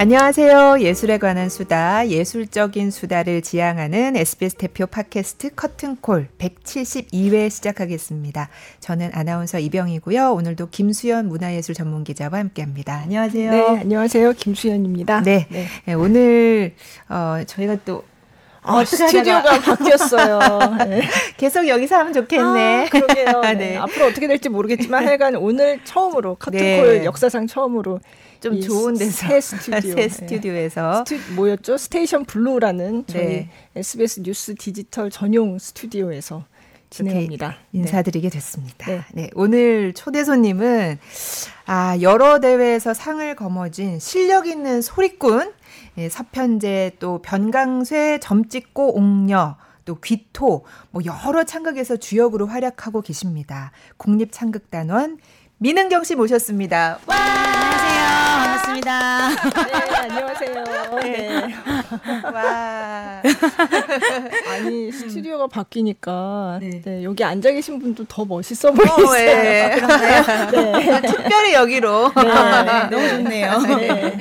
안녕하세요. 예술에 관한 수다, 예술적인 수다를 지향하는 SBS 대표 팟캐스트 커튼콜 172회 시작하겠습니다. 저는 아나운서 이병이고요. 오늘도 김수연 문화예술 전문 기자와 함께합니다. 안녕하세요. 네, 안녕하세요. 김수연입니다. 네, 네. 네 오늘 어, 저희가 또 아, 스튜디오가 바뀌었어요. 네. 계속 여기서 하면 좋겠네. 아, 그러게요. 네. 네. 앞으로 어떻게 될지 모르겠지만 하여간 오늘 처음으로 커튼콜 네. 역사상 처음으로 좀 좋은 데서 새 스튜디오 새 스튜디오에서 네. 스튜, 뭐였죠? 스테이션 블루라는 저희 네. SBS 뉴스 디지털 전용 스튜디오에서 진행합니다. 네. 인사드리게 됐습니다. 네. 네. 오늘 초대 손님은 아, 여러 대회에서 상을 거머쥔 실력 있는 소리꾼, 예, 서편제 또 변강쇠 점찍고 옥녀 또 귀토 뭐 여러 창극에서 주역으로 활약하고 계십니다. 국립창극단원 민은경 씨 모셨습니다. 와! 안녕하세요. 반갑습니다. 네, 안녕하세요. 네. 와. 아니, 스튜디오가 바뀌니까 네. 네, 여기 앉아 계신 분도 더 멋있어 보이세요. 어, 네. 네. 특별히 여기로. 네. 너무 좋네요. 네.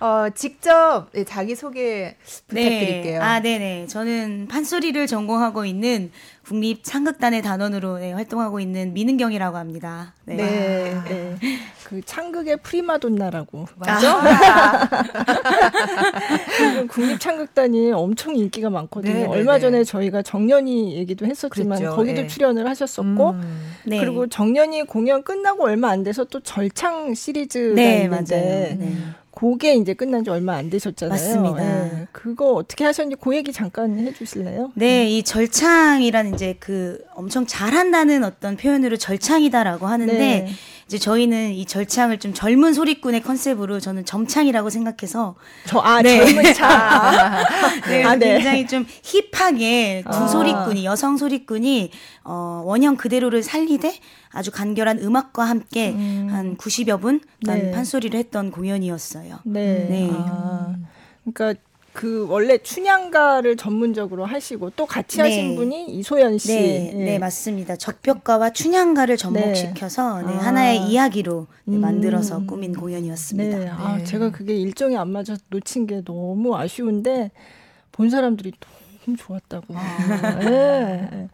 어, 직접 자기 소개 부탁드릴게요. 아, 네네. 저는 판소리를 전공하고 있는 국립 창극단의 단원으로 네, 활동하고 있는 민은경이라고 합니다. 네. 네, 네. 그 창극의 프리마돈나라고. 맞죠? 국립 창극단이 엄청 인기가 많거든요. 네, 네 얼마 네. 전에 저희가 정년이 얘기도 했었지만 그랬죠. 거기도 네. 출연을 하셨었고 음. 네. 그리고 정년이 공연 끝나고 얼마 안 돼서 또 절창 시리즈가 있는데 그게 이제 끝난 지 얼마 안 되셨잖아요. 맞습니다. 네. 그거 어떻게 하셨는지 그 얘기 잠깐 해주실래요? 네, 이 절창이라는 이제 그 엄청 잘한다는 어떤 표현으로 절창이다라고 하는데 네. 이제 저희는 이 절창을 좀 젊은 소리꾼의 컨셉으로 저는 점창이라고 생각해서 저 아 네. 젊은 창 네, 아, 네. 굉장히 좀 힙하게 두 아. 소리꾼이 여성 소리꾼이 어 원형 그대로를 살리되 아주 간결한 음악과 함께 음. 한 90여 분 네. 판소리를 했던 공연이었어요. 네. 네. 아. 그러니까 그 원래 춘향가를 전문적으로 하시고 또 같이 네. 하신 분이 이소연 씨. 네, 네. 네 맞습니다. 적벽가와 춘향가를 접목시켜서 네. 네, 하나의 아. 이야기로 음. 만들어서 꾸민 공연이었습니다. 네. 아, 제가 그게 일정이 안 맞아서 놓친 게 너무 아쉬운데 본 사람들이 너무 좋았다고. 아. 네.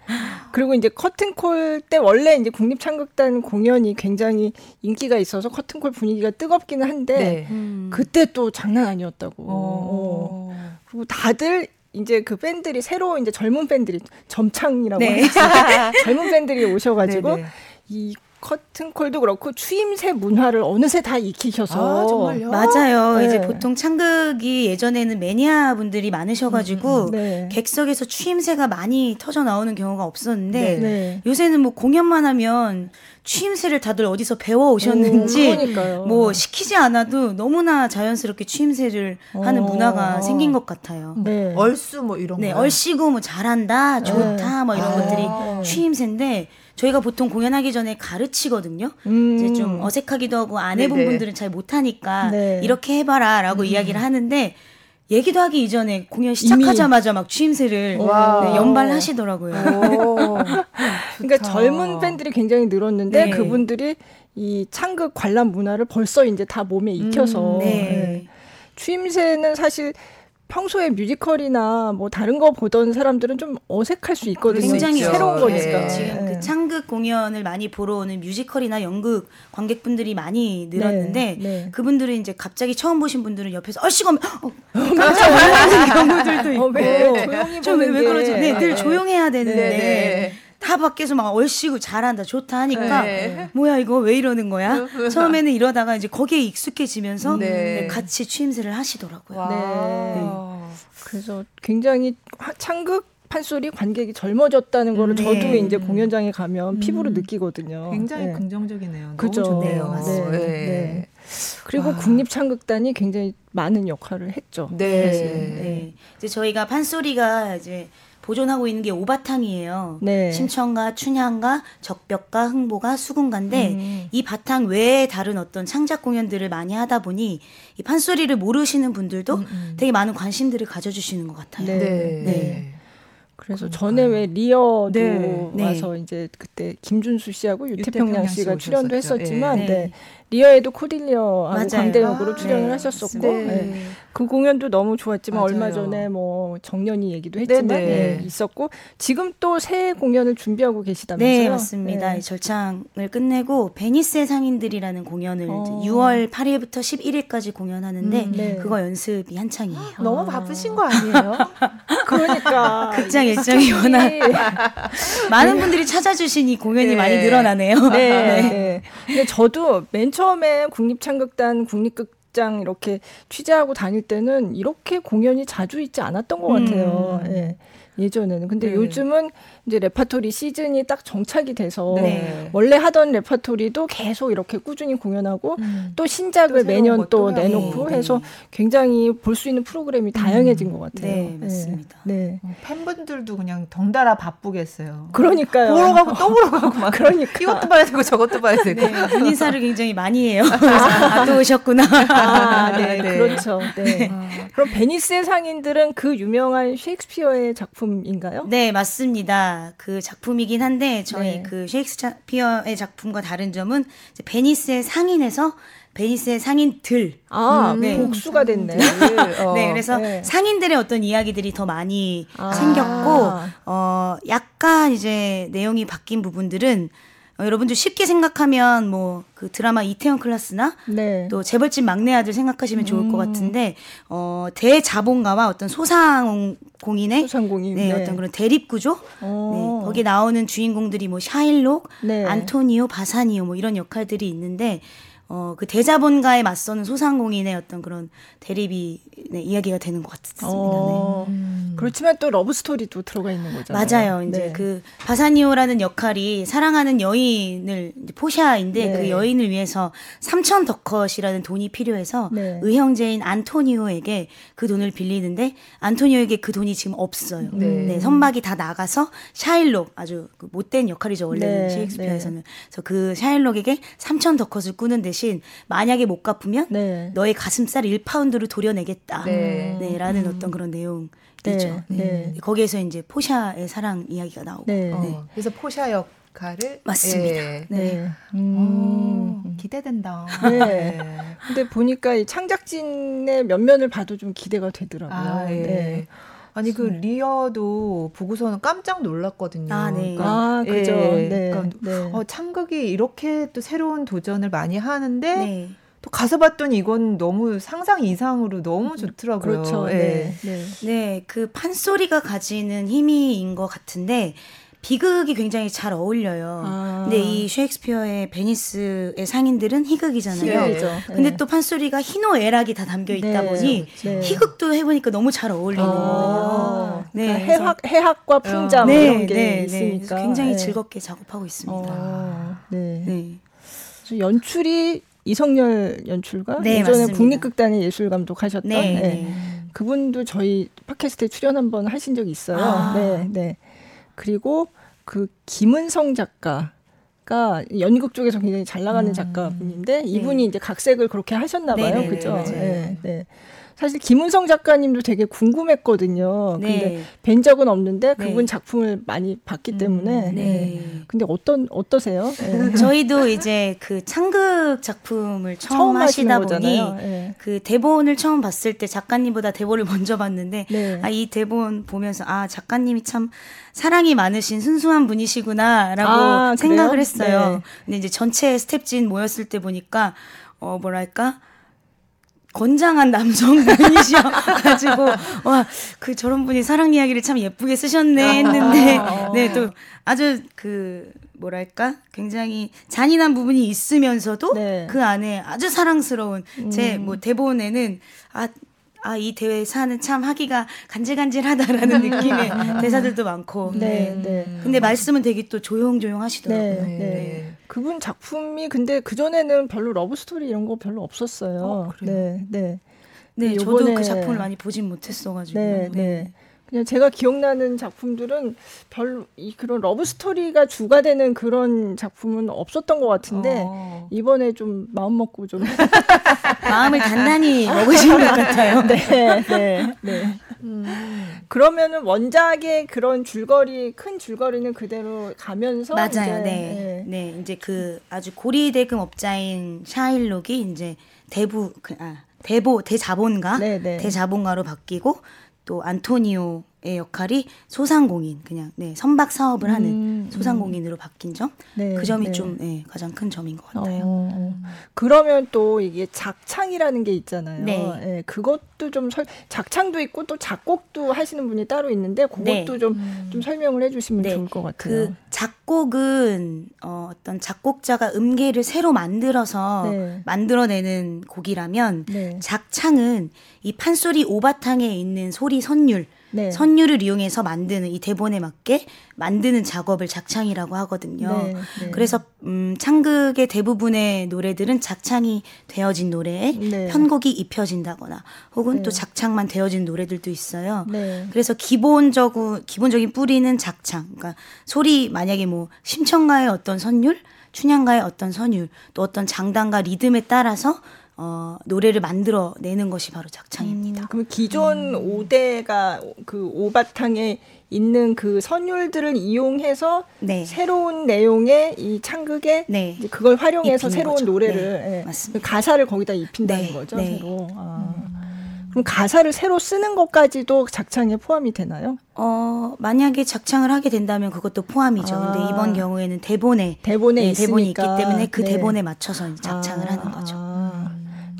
그리고 이제 커튼콜 때 원래 이제 국립창극단 공연이 굉장히 인기가 있어서 커튼콜 분위기가 뜨겁기는 한데 네. 음. 그때 또 장난 아니었다고. 어. 그리고 다들 이제 그 팬들이 새로 이제 젊은 팬들이 점창이라고 네. 젊은 팬들이 오셔가지고 네네. 네. 이 커튼콜도 그렇고 추임새 문화를 어느새 다 익히셔서 아, 정말요? 맞아요. 네. 이제 보통 창극이 예전에는 매니아 분들이 많으셔가지고 음, 네. 객석에서 추임새가 많이 터져 나오는 경우가 없었는데 네. 네. 요새는 뭐 공연만 하면 추임새를 다들 어디서 배워 오셨는지 뭐 시키지 않아도 너무나 자연스럽게 추임새를 오. 하는 문화가 생긴 것 같아요. 네. 얼쑤 뭐 이런 네, 얼씨구 뭐 잘한다, 좋다 뭐 이런 아. 것들이 추임새인데 저희가 보통 공연하기 전에 가르치거든요. 음. 이제 좀 어색하기도 하고 안 해본 네네. 분들은 잘 못하니까 네. 이렇게 해봐라라고 음. 이야기를 하는데 얘기도 하기 이전에 공연 시작하자마자 막 취임새를 네, 연발하시더라고요. 그러니까 젊은 팬들이 굉장히 늘었는데 네. 그분들이 이 창극 관람 문화를 벌써 이제 다 몸에 익혀서 음, 네. 네. 취임새는 사실 평소에 뮤지컬이나 뭐 다른 거 보던 사람들은 좀 어색할 수 있거든요. 굉장히 새로운 네. 거니까. 지금 그 창극 공연을 많이 보러 오는 뮤지컬이나 연극 관객분들이 많이 늘었는데 네. 네. 그분들은 이제 갑자기 처음 보신 분들은 옆에서 얼씨가 어, 깜짝 놀라는 경우들도 있고 어, 좀왜 그러죠? 네, 늘 조용해야 되는데 네, 네. 다 밖에서 막 얼씨구 잘한다 좋다 하니까 네. 뭐야 이거 왜 이러는 거야? 처음에는 이러다가 이제 거기에 익숙해지면서 네. 네, 같이 취임새를 하시더라고요. 네. 그래서 굉장히 창극 판소리 관객이 젊어졌다는 거를 네. 저도 이제 공연장에 가면 음. 피부로 느끼거든요. 굉장히 네. 긍정적이네요. 그죠? 너무 좋네요. 네. 네. 네. 그리고 와. 국립창극단이 굉장히 많은 역할을 했죠. 네. 네. 이제 저희가 판소리가 이제 보존하고 있는 게 오바탕이에요. 네. 심청가, 춘향가, 적벽가, 흥보가, 수군가인데 음. 이 바탕 외에 다른 어떤 창작 공연들을 많이 하다 보니 이 판소리를 모르시는 분들도 음, 음. 되게 많은 관심들을 가져주시는 것 같아요. 네. 네. 네. 그래서 그러니까요. 전에 왜 리어도 네. 네. 와서 이제 그때 김준수 씨하고 유태평양, 유태평양 씨가 씨 출연도 오셨었죠. 했었지만 예. 네. 리어에도 코딜리어하고. 광대역으로 아, 출연을 네. 하셨었고 네. 네. 그 공연도 너무 좋았지만 맞아요. 얼마 전에 뭐 정년이 얘기도 했지만. 네, 있었고 지금 또 새 공연을 준비하고 계시다면서요? 네, 맞습니다. 네. 이 절창을 끝내고 베니스의 상인들이라는 공연을 어. 이제 6월 8일부터 11일까지 공연하는데 음, 네. 그거 연습이 한창이에요. 너무 바쁘신 거 아니에요? 그러니까 극장 일정이 워낙 많은 분들이 찾아주시니 공연이 네. 많이 늘어나네요. 네. 네. 근데 저도 맨 처음 에 국립창극단 국립극장 이렇게 취재하고 다닐 때는 이렇게 공연이 자주 있지 않았던 것 같아요. 음. 예. 예전에는. 근데 네. 요즘은 이제 레파토리 시즌이 딱 정착이 돼서 네. 원래 하던 레파토리도 계속 이렇게 꾸준히 공연하고 음. 또 신작을 또 매년 또. 내놓고 네. 해서 굉장히 볼 수 있는 프로그램이 다양해진 것 같아요. 네, 맞습니다. 네. 어, 팬분들도 그냥 덩달아 바쁘겠어요. 그러니까요. 보러 가고 또 보러 가고 막 그러니까. 이것도 봐야 되고 저것도 봐야 되고. 네, 눈인사를 굉장히 많이 해요. 아, 또 오셨구나. 아, 네, 네. 그렇죠. 네. 아, 그럼 베니스의 상인들은 그 유명한 셰익스피어의 작품 인가요? 네, 맞습니다. 그 작품이긴 한데 저희 네. 그 셰익스피어의 작품과 다른 점은 베니스의 상인에서 베니스의 상인들. 아, 네. 복수가 됐네. 어. 네, 그래서 네. 상인들의 어떤 이야기들이 더 많이 아. 생겼고, 어, 약간 이제 내용이 바뀐 부분들은 어, 여러분들 쉽게 생각하면 뭐 그 드라마 이태원 클라스나 네. 또 재벌집 막내 아들 생각하시면 좋을 것 음. 같은데 어 대자본가와 어떤 소상공인의 소상공인. 네, 어떤 그런 대립 구조 어. 네, 거기 나오는 주인공들이 뭐 샤일록, 네. 안토니오, 바사니오 뭐 이런 역할들이 있는데 어 그 대자본가에 맞서는 소상공인의 어떤 그런 대립이 네, 이야기가 되는 것 같습니다. 네. 어. 그렇지만 또 러브 스토리도 들어가 있는 거잖아요. 맞아요. 이제 네. 그 바사니오라는 역할이 사랑하는 여인을 이제 포샤인데 네. 그 여인을 위해서 3천 더컷이라는 돈이 필요해서 네. 의형제인 안토니오에게 그 돈을 빌리는데 안토니오에게 그 돈이 지금 없어요. 네. 네. 선박이 다 나가서 샤일록 아주 그 못된 역할이죠 원래는 네. 셰익스피어에서는. 그래서 그 샤일록에게 3천 더컷을 꾸는 대신 만약에 못 갚으면 네. 너의 가슴살 1파운드를 도려내겠다. 네. 네, 라는 어떤 그런 내용 이죠. 네, 네. 거기에서 이제 포샤의 사랑 이야기가 나오고. 네. 어, 그래서 포샤 역할을 맞습니다. 예. 네. 어, 음. 기대된다. 네. 근데 보니까 이 창작진의 면면을 봐도 좀 기대가 되더라고요. 아, 예. 네. 아니 그 리어도 보고서는 깜짝 놀랐거든요. 아, 네. 아, 그죠. 예. 네. 그러니까 네. 어, 창극이 이렇게 또 새로운 도전을 많이 하는데 네. 또 가서 봤더니 이건 너무 상상 이상으로 너무 좋더라고요. 그렇죠. 예. 네. 네. 네, 그 판소리가 가지는 힘이인 것 같은데 비극이 굉장히 잘 어울려요. 아. 근데 이 셰익스피어의 베니스의 상인들은 희극이잖아요. 희극이죠. 근데 네. 또 판소리가 희노애락이 다 담겨 있다 네. 보니 네. 희극도 해보니까 너무 잘 어울리는 거예요. 아, 네, 그러니까 해학 해학과 풍자 뭐 네, 이런 게 네, 네. 있으니까 굉장히 네. 즐겁게 작업하고 있습니다. 어, 네. 네. 연출이 이성열 연출가 네, 예전에 맞습니다. 국립극단의 예술 감독하셨던 네, 네. 네. 그분도 저희 팟캐스트에 출연 한번 하신 적이 있어요. 아. 네, 네. 그리고 그 김은성 작가가 연극 쪽에서 굉장히 잘 나가는 음. 작가분인데 이분이 이제 각색을 그렇게 하셨나 봐요. 네, 네, 그죠? 네, 네. 사실 김은성 작가님도 되게 궁금했거든요. 근데 네. 뵌 적은 없는데 그분 네. 작품을 많이 봤기 음, 때문에. 네. 네. 근데 어떤 어떠세요? 네. 저희도 이제 그 창극 작품을 처음, 하시는 하시다 보니. 네. 그 대본을 처음 봤을 때 작가님보다 대본을 먼저 봤는데 네. 아이 대본 보면서 아 작가님이 참 사랑이 많으신 순수한 분이시구나라고 아, 생각을? 했어요. 네. 근데 이제 전체 스텝진 모였을 때 보니까 어 뭐랄까 건장한 남성분이셔 가지고 와 그 저런 분이 사랑 이야기를 참 예쁘게 쓰셨네 했는데 아. 네또 아주 그 뭐랄까 굉장히 잔인한 부분이 있으면서도 네. 그 안에 아주 사랑스러운 제뭐 대본에는 아 아, 이 대사는 참 하기가 간질간질하다라는 느낌의 대사들도 많고. 네, 네. 네. 근데 말씀은 되게 또 조용조용 하시더라고요. 네, 네. 네. 그분 작품이 근데 그 전에는 별로 러브 스토리 이런 거 별로 없었어요. 어, 그래요? 네, 네, 네, 저도 그 작품을 많이 보진 못했어가지고. 네, 네. 그냥 제가 기억나는 작품들은 별로 이 그런 러브 스토리가 주가 되는 그런 작품은 없었던 것 같은데 어. 이번에 좀 마음 먹고 좀 마음을 단단히 먹으신 것 같아요. 네, 네, 네. 음. 그러면은 원작의 그런 줄거리 큰 줄거리는 그대로 가면서 맞아요. 이제, 네. 네, 네, 이제 그 아주 고리 대금 업자인 샤일록이 이제 대부 그, 아, 대보 대자본가 네네. 네. 대자본가로 바뀌고 또 안토니오 의 역할이 소상공인 그냥 네 선박 사업을 하는 음, 음. 소상공인으로 바뀐 점, 네, 그 점이 네. 좀 네, 가장 큰 점인 것 같아요. 어, 그러면 또 이게 작창이라는 게 있잖아요. 네. 네 그것도 좀 설, 작창도 있고 또 작곡도 하시는 분이 따로 있는데 그것도 좀좀 네. 좀 설명을 해주시면 네. 좋을 것 같아요. 그 작곡은 어, 어떤 작곡자가 음계를 새로 만들어서 만들어내는 곡이라면 작창은 이 판소리 오바탕에 있는 소리 선율 네. 선율을 이용해서 만드는 이 대본에 맞게 만드는 작업을 작창이라고 하거든요. 네, 네. 그래서 음, 창극의 대부분의 노래들은 작창이 되어진 노래에 네. 편곡이 입혀진다거나 혹은 네. 또 작창만 되어진 노래들도 있어요. 네. 그래서 기본적으로 기본적인 뿌리는 작창. 그러니까 소리 만약에 뭐 심청가의 어떤 선율, 춘향가의 어떤 선율, 또 어떤 장단과 리듬에 따라서 어, 노래를 만들어 내는 것이 바로 작창입니다. 음, 그럼 기존 음. 5대가 그 오바탕에 있는 그 선율들을 이용해서 네. 새로운 내용의 이 창극에 네. 그걸 활용해서 새로운 거죠. 노래를 네. 예, 가사를 거기다 입힌다는 네. 거죠. 네. 새로. 아. 음. 그럼 가사를 새로 쓰는 것까지도 작창에 포함이 되나요? 어, 만약에 작창을 하게 된다면 그것도 포함이죠. 아. 근데 이번 경우에는 대본에 대본에 네, 대본이 있기 때문에 그 네. 대본에 맞춰서 작창을 아. 하는 거죠.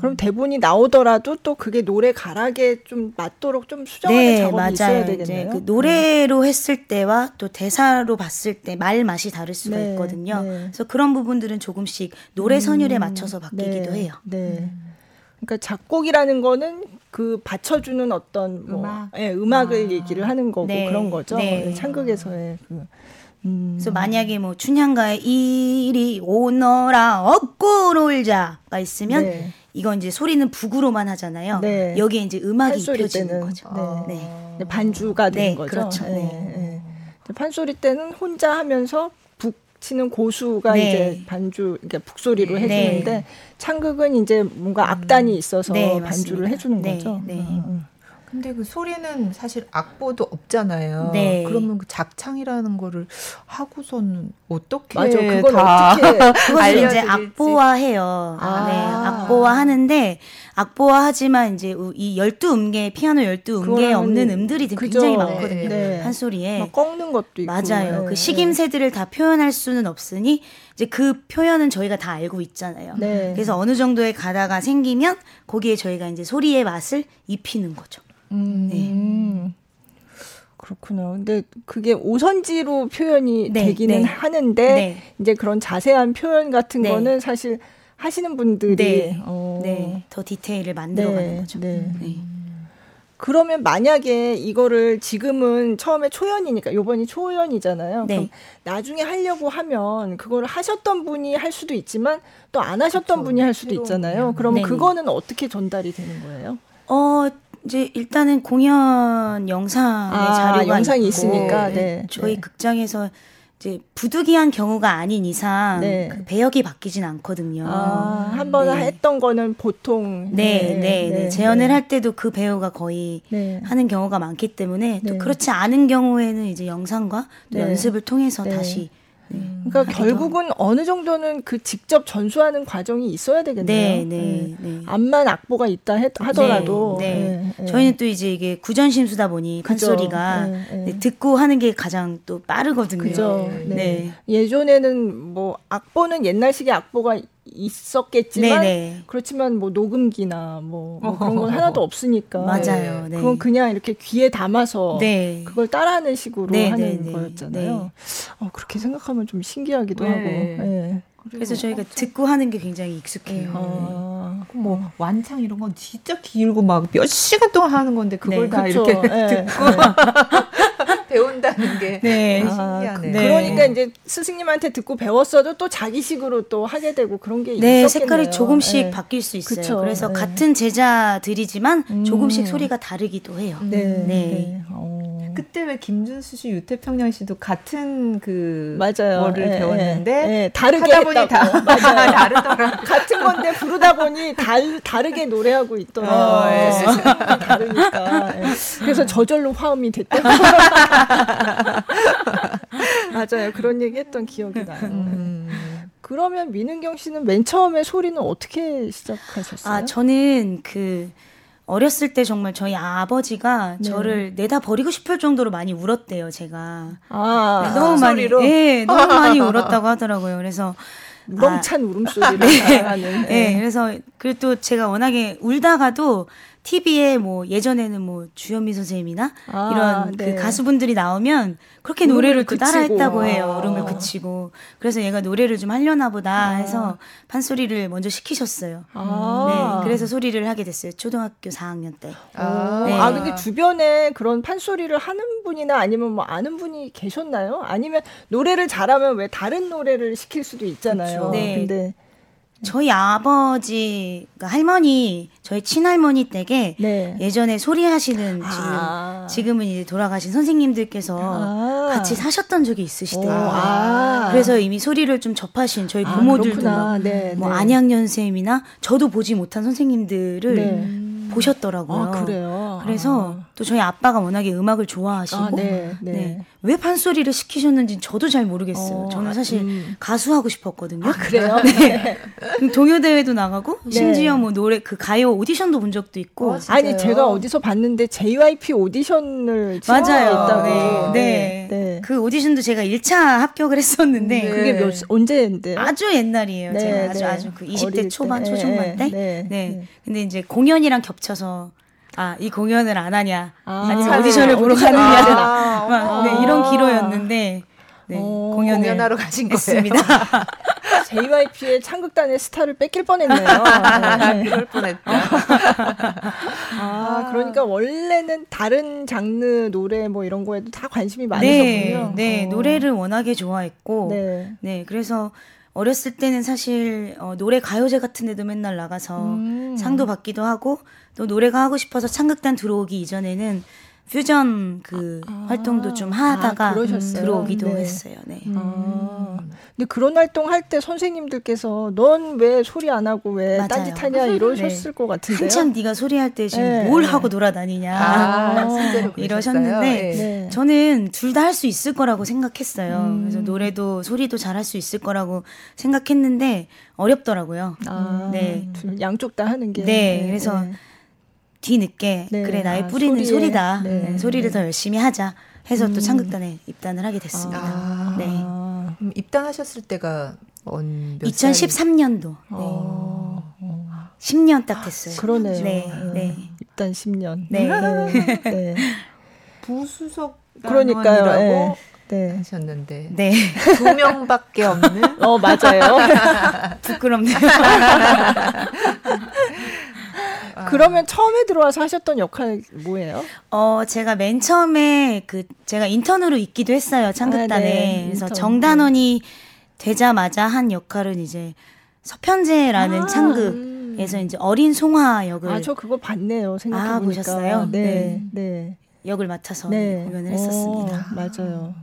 아. 그럼 대본이 나오더라도 또 그게 노래 가락에 좀 맞도록 좀 수정하는 네, 작업이 맞아요. 있어야 되겠네요. 그 노래로 했을 때와 또 대사로 봤을 때 말 맛이 다를 수가 네, 있거든요. 네. 그래서 그런 부분들은 조금씩 노래 선율에 음, 맞춰서 바뀌기도 네, 해요. 네. 그러니까 작곡이라는 거는 그 받쳐주는 어떤 뭐 음악, 예, 음악을 아. 얘기를 하는 거고 네, 그런 거죠. 네. 창극에서의 그. 음. 그래서 만약에 뭐 춘향가에 이리 오너라 업고 놀자가 있으면 네. 이건 이제 소리는 북으로만 하잖아요. 네. 여기에 이제 음악이 입혀지는 때는, 거죠. 네. 네. 네. 반주가 되는 네, 거죠. 그렇죠. 네. 네. 판소리 때는 혼자 하면서 북 치는 고수가 네. 이제 반주 그러니까 북소리로 해주는데 창극은 이제 뭔가 악단이 있어서 반주를 해주는 거죠. 네. 음. 음. 근데 그 소리는 사실 악보도 없잖아요. 네. 그러면 그 작창이라는 거를 하고서는 어떻게 맞아, 그걸 어떻게 그것을 이제 악보화해요. 아. 네, 악보화하는데 악보화하지만 이제 이 열두 음계 피아노 열두 음계에 없는 음들이 굉장히 많거든요. 네. 한 소리에 막 꺾는 것도 있고 맞아요. 네. 그 식임새들을 다 표현할 수는 없으니 이제 그 표현은 저희가 다 알고 있잖아요. 네. 그래서 어느 정도의 가다가 생기면 거기에 저희가 이제 소리의 맛을 입히는 거죠. 음. 네. 그렇구나. 근데 그게 오선지로 표현이 네, 되기는 네. 하는데 네. 이제 그런 자세한 표현 같은 네. 거는 사실 하시는 분들이 네, 어. 네. 더 디테일을 만들어가는 거죠. 네. 그러면 만약에 이거를 지금은 처음에 초연이니까 요번이 초연이잖아요. 그럼 나중에 하려고 하면 그거를 하셨던 분이 할 수도 있지만 또 안 하셨던 그렇죠. 분이 할 수도 있잖아요. 그러면 그거는 어떻게 전달이 되는 거예요? 어, 이제 일단은 공연 영상의 아, 자료가 영상이 있고, 있으니까 네. 저희 네. 극장에서 이제 부득이한 경우가 아닌 이상 네. 그 배역이 바뀌진 않거든요. 아, 한번 네. 했던 거는 보통 네, 네, 네, 네. 재연을 할 때도 그 배우가 거의 하는 경우가 많기 때문에 또 그렇지 않은 경우에는 이제 영상과 또 연습을 통해서 다시 음, 그러니까 결국은 어느 정도는 그 직접 전수하는 과정이 있어야 되겠네요. 네, 네, 네. 네. 암만 악보가 있다 해, 하더라도. 네, 네. 네, 저희는 또 이제 이게 구전 심수다 보니 판소리가 네, 듣고 하는 게 가장 또 빠르거든요. 그죠. 네. 예전에는 뭐 악보는 옛날식의 악보가 있었겠지만 네네. 그렇지만 뭐 녹음기나 뭐, 뭐 그런 건 하나도 없으니까 맞아요. 네. 그건 그냥 이렇게 귀에 담아서 네. 그걸 따라하는 식으로 네, 하는 네, 거였잖아요. 어, 그렇게 생각하면 좀 신기하기도 하고. 네. 그래서 저희가 듣고 하는 게 굉장히 익숙해요. 아, 뭐 완창 이런 건 진짜 길고 막 몇 시간 동안 하는 건데 그걸 다 그쵸. 이렇게 듣고 배운다는 게 네. 아, 신기하네. 네. 그러니까 이제 스승님한테 듣고 배웠어도 또 자기식으로 또 하게 되고 그런 게 네, 있었겠네요. 색깔이 조금씩 네. 바뀔 수 있어요. 그쵸. 그래서 네. 같은 제자들이지만 음. 조금씩 소리가 다르기도 해요. 네. 네. 네. 어. 그때 왜 김준수 씨, 유태평양 씨도 같은 그 맞아요. 뭐를 예, 배웠는데 예, 예. 다르게 하다 보니 다 맞아요. 다르더라. 같은 건데 부르다 보니 달, 다르게 노래하고 있더라고요. 어, 예. 다르니까. 예. 그래서 저절로 화음이 됐다. 맞아요. 그런 얘기 했던 기억이 나요. 음. 그러면 민은경 씨는 맨 처음에 소리는 어떻게 시작하셨어요? 아, 저는 그 어렸을 때 정말 저희 아버지가 네. 저를 내다 버리고 싶을 정도로 많이 울었대요, 제가. 아, 네, 너무 많이, 소리로 예, 너무 많이 울었다고 하더라고요. 그래서 우렁찬 울음소리를 하는. 예, 그래서 그리고 또 제가 워낙에 울다가도 TV에 뭐 예전에는 뭐 주현미 선생님이나 아, 이런 네. 그 가수분들이 나오면 그렇게 노래를 또. 따라했다고 해요. 아. 울음을 그치고. 그래서 얘가 노래를 좀 하려나 보다 해서 판소리를 먼저 시키셨어요. 아. 네, 그래서 소리를 하게 됐어요. 초등학교 4학년 때. 아, 네. 아, 근데 주변에 그런 판소리를 하는 분이나 아니면 뭐 아는 분이 계셨나요? 아니면 노래를 잘하면 왜 다른 노래를 시킬 수도 있잖아요. 그쵸. 네. 근데 저희 아버지, 그러니까 할머니, 저희 친할머니 댁에 네. 예전에 소리하시는 지금 아. 지금은 이제 돌아가신 선생님들께서 아. 같이 사셨던 적이 있으시대요. 오, 아. 그래서 이미 소리를 좀 접하신 저희 아, 부모들도. 막 네, 뭐 네. 안양연 쌤이나 저도 보지 못한 선생님들을 네. 보셨더라고요. 아, 그래요. 그래서 아. 또 저희 아빠가 워낙에 음악을 좋아하시고 아, 네, 네. 네. 왜 판소리를 시키셨는지 저도 잘 모르겠어요. 어, 저는 사실 음. 가수 하고 싶었거든요. 아, 그래요? 네. 동요 대회도 나가고 네. 심지어 뭐 노래 그 가요 오디션도 본 적도 있고 어? 아니 제가 어디서 봤는데 JYP 오디션을 맞아요. 있다고. 네. 네. 네. 그 오디션도 제가 1차 합격을 했었는데 네. 그게 몇 언제인데요? 아주 옛날이에요. 네, 제가 아주 네. 아주 그 20대 어릴 초반 때. 초중반 때. 네, 네. 네. 근데 이제 공연이랑 겹쳐서 아, 이 공연을 안 하냐. 아. 아, 니면 아, 오디션을 보러. 가느냐. 아, 막, 네, 이런 기로였는데 네, 어, 공연을 공연하러 가신 거예요. 했습니다. JYP의 창극단의 스타를 뺏길 뻔했네요. 네. 그럴 뻔했다. 아, 그러니까 원래는 다른 장르 노래 뭐 이런 거에도 다 관심이 네, 많으셨군요. 네, 어. 노래를 워낙에 좋아했고 네. 네, 그래서 어렸을 때는 사실 어, 노래 가요제 같은 데도 맨날 나가서 음. 상도 받기도 하고 또 노래가 하고 싶어서 창극단 들어오기 이전에는 퓨전 그 아. 활동도 좀 아, 하다가 그러셨어요? 들어오기도 네. 했어요. 네. 아, 근데 그런 활동 할 때 선생님들께서 넌 왜 소리 안 하고 왜 맞아요. 딴짓하냐 이러셨을 것 같은데요. 한창 네가 소리할 때 지금 네, 뭘 네. 하고 돌아다니냐 아, 이러셨는데? 예. 네. 저는 둘 다 할 수 있을 거라고 생각했어요. 음. 그래서 노래도 소리도 잘할 수 있을 거라고 생각했는데 어렵더라고요. 아, 네. 둘, 양쪽 다 하는 게. 네, 그래서 뒤늦게 네. 그래 나의 아, 뿌리는 소리에. 소리다. 네. 네, 소리를 더 열심히 하자 해서 또 창극단에 입단을 하게 됐습니다. 아. 네. 아, 음, 입단하셨을 때가 언, 몇 살? 2013년도. 네. 어, 10년 딱 됐어요. 그러네요. 네, 네. 입단 10년. 네. 네. 네. 부수석 그러니까요. 네. 네. 하셨는데 네. 두 명밖에 없는 어, 맞아요. 부끄럽네요. 그러면 처음에 들어와서 하셨던 역할 뭐예요? 어, 제가 맨 처음에 그 제가 인턴으로 있기도 했어요. 창극단에. 아, 네, 그래서 인턴. 정단원이 되자마자 한 역할은 이제 서편제라는 아, 창극에서 이제 어린 송화 역을 아, 저 그거 봤네요. 생각해 아, 보니까. 보셨어요? 네. 네. 역을 맡아서 네. 공연을 했었습니다. 어, 맞아요.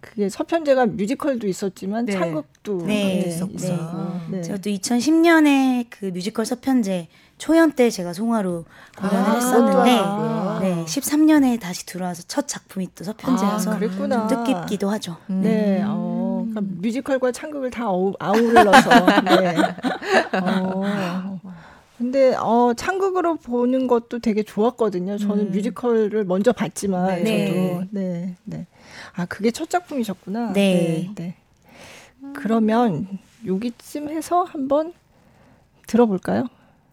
그게 서편제가 뮤지컬도 있었지만 네. 창극도 네, 있었고. 네. 네. 제가 또 2010년에 그 뮤지컬 서편제 초연 때 제가 송화로 공연을 아, 했었는데 하셨고요. 네, 13년에 다시 들어와서 첫 작품이 또 서편제여서 아. 좀 뜻깊기도 하죠. 음. 네, 어, 그러니까 뮤지컬과 창극을 다 어우, 아우러서. 네. 어. 근데 어, 창극으로 보는 것도 되게 좋았거든요. 저는 음. 뮤지컬을 먼저 봤지만 네. 저도 네, 네. 아 그게 첫 작품이셨구나. 네. 네. 그러면 여기쯤 해서 한번 들어볼까요?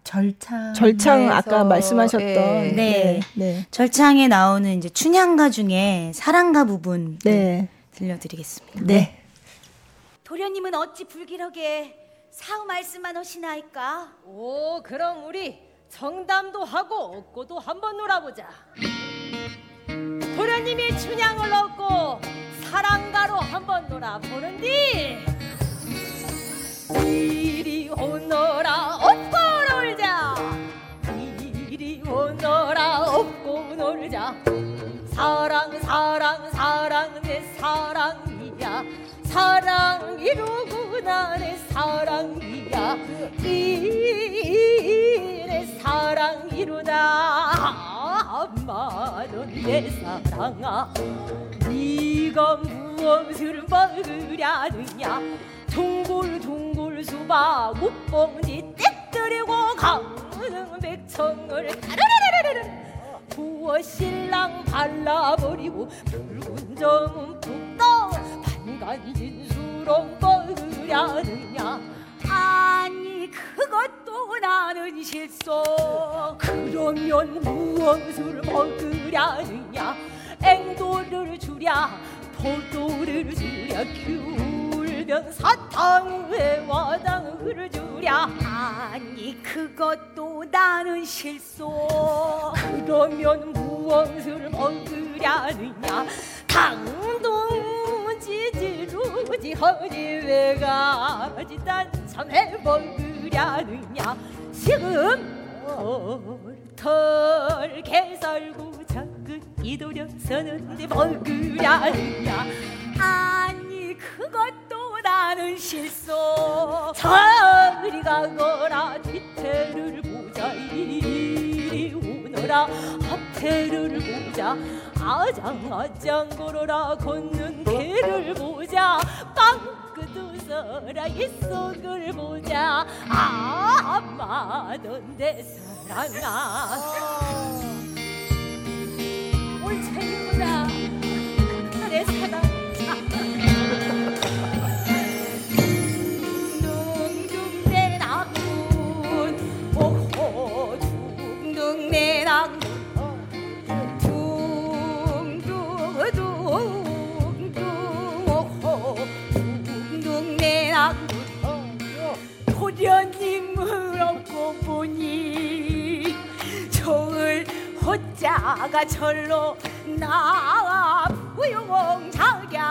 절창 절창 아까 말씀하셨던 예. 네. 네, 절창에 나오는 이제 춘향가 중에 사랑가 부분 네, 들려드리겠습니다. 네. 도련님은 어찌 불길하게 사후 말씀만 하시나이까? 오, 그럼 우리 정담도 하고 얻고도 한번 놀아보자. 도련님이 춘향을 얻고 사랑가로 한번 놀아보는디. 이리 오너라 오너라 업고 놀자. 사랑 사랑 사랑 내 사랑이야. 사랑 이루구나 내 사랑이야. 이내 사랑 이루다. 엄마는 내 사랑아. 네가 무엇을 먹으려느냐? 둥글둥글 수박 못봉지 떼뜨리고 가 는 백청을 따르르르르르 부어 신랑 발라버리고 붉은 점은 푹떠 반간진 수렁 먹으려느냐. 아니 그것도 나는 실소. 그러면 무엇을 먹으려느냐. 앵도를 주랴 포도를 주랴 귤병 사탕에 와당을 주랴. 아니 그것도 나는 실소. 그러면 무엇을 먹으려느냐? 당동지 지루지 허지 왜가지 단참에 먹으려느냐? 지금 털 개살구 작은 이도령 서는데 먹으려느냐? 아니 그것 도 나는 실소. 저리 가거라 뒤태를 보자. 이리 오너라 앞태를 보자. 아장아장 걸어라 걷는 개를 보자. 빵긋 웃어라 이 속을 보자. 아 아마던 내 사랑아. 올챙이보다 도련님을 얻고 보니 저을 호자가 절로 나와 부용 작약의무란화.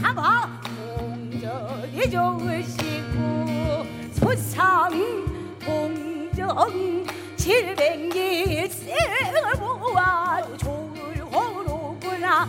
다마 공전이 좋으시고 소상 공정 칠백일생을 모아도 좋을 호로구나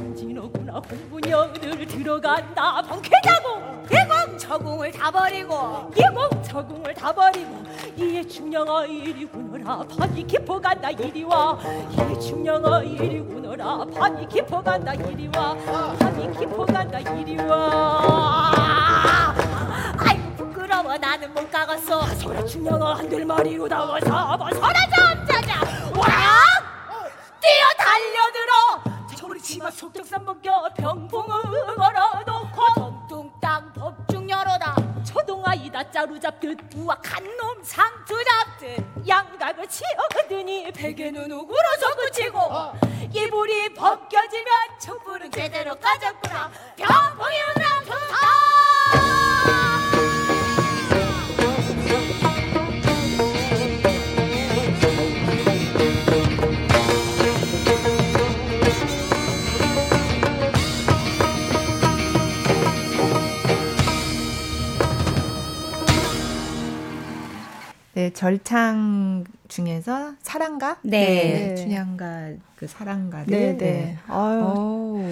나 홍분녀들 들어간다. 방쾌자궁 예공 저궁을 다 버리고 예공 저궁을 다 버리고 이에 중령아 이리 구너라. 판이 깊어 간다 이리 와. 이에 중령아 이리 구너라. 판이 깊어 간다 이리 와. 판이 깊어 간다 이리 와. 아이고 부끄러워. 나는 못 가겠어. 소라 중령아 한들 말이오 나와서 벗어라 잠자자. 와! 뛰어 달려들어 치마 속적산 벗겨 병풍을 걸어놓고 둥땅 법중 열어다 초동아 이다 짜루 잡듯 우악한 놈 상투 잡듯 양각을 치어거드니 베개는 우그러서 그치고 이불이 벗겨지면 촛불은 제대로 꺼졌구나. 병풍이 오나 좋 네, 절창 중에서 사랑가? 네. 춘향가 그 사랑가를. 네, 네. 아유, 오.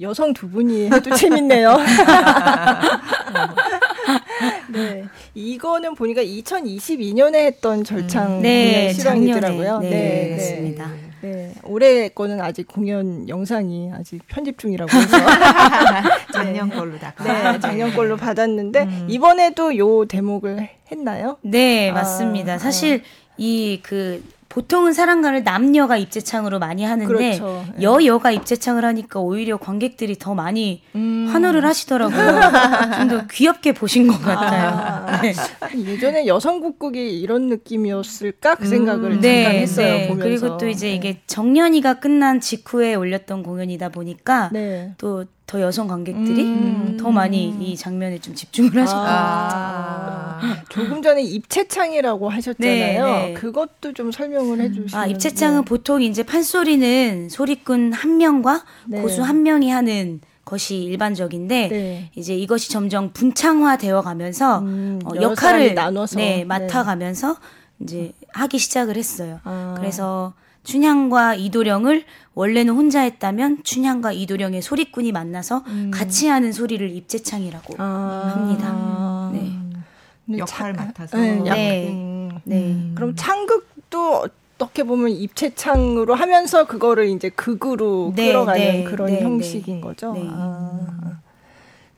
여성 두 분이 해도 재밌네요. 네. 이거는 보니까 2022년에 했던 절창 네, 공연 실황이더라고요. 작년에. 네, 그렇습니다. 네. 올해 거는 아직 공연 영상이 아직 편집 중이라고 해서 작년 걸로다가. 네, 작년 걸로 받았는데 음. 이번에도 요 대목을 했나요? 네, 아, 맞습니다. 사실 이그 보통은 사랑가를 남녀가 입재창으로 많이 하는데 그렇죠. 예. 여여가 입재창을 하니까 오히려 관객들이 더 많이 음. 환호를 하시더라고요. 좀 더 귀엽게 보신 것 같아요. 아, 네. 예전에 여성 국극이 이런 느낌이었을까 그 생각을 잠깐 네, 했어요. 네. 보면서. 그리고 또 이제 네. 이게 정년이가 끝난 직후에 올렸던 공연이다 보니까 네. 또더 여성 관객들이 음. 더 많이 이 장면에 좀 집중을 하셨고 아, 조금 전에 입체창이라고 하셨잖아요. 네, 네. 그것도 좀 설명 을 해주시면. 아, 입체창은 보통 이제 판소리는 소리꾼 한 명과 네. 고수 한 명이 하는 것이 일반적인데 네. 이제 이것이 점점 분창화되어 가면서 음, 어, 역할을 나눠서. 네, 네. 맡아가면서 이제 하기 시작을 했어요. 아. 그래서 춘향과 이도령을 원래는 혼자 했다면 춘향과 이도령의 소리꾼이 만나서 같이 하는 소리를 입재창이라고 음. 아. 합니다. 네. 역할 차- 맡아서. 네, 약- 네. 음. 네. 그럼 창극 도 어떻게 보면 입체창으로 하면서 그거를 이제 극으로 네, 끌어가는 네, 그런 네, 형식인 거죠. 네. 아.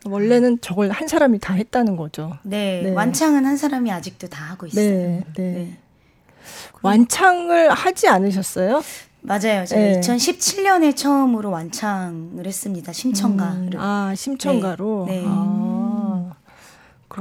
원래는 저걸 한 사람이 다 했다는 거죠. 네, 네. 완창은 한 사람이 아직도 다 하고 있어요. 네, 네. 네. 완창을 하지 않으셨어요? 맞아요. 제가 네. 2017년에 처음으로 완창을 했습니다. 심청가를. 음, 아, 심청가로. 네. 네. 아,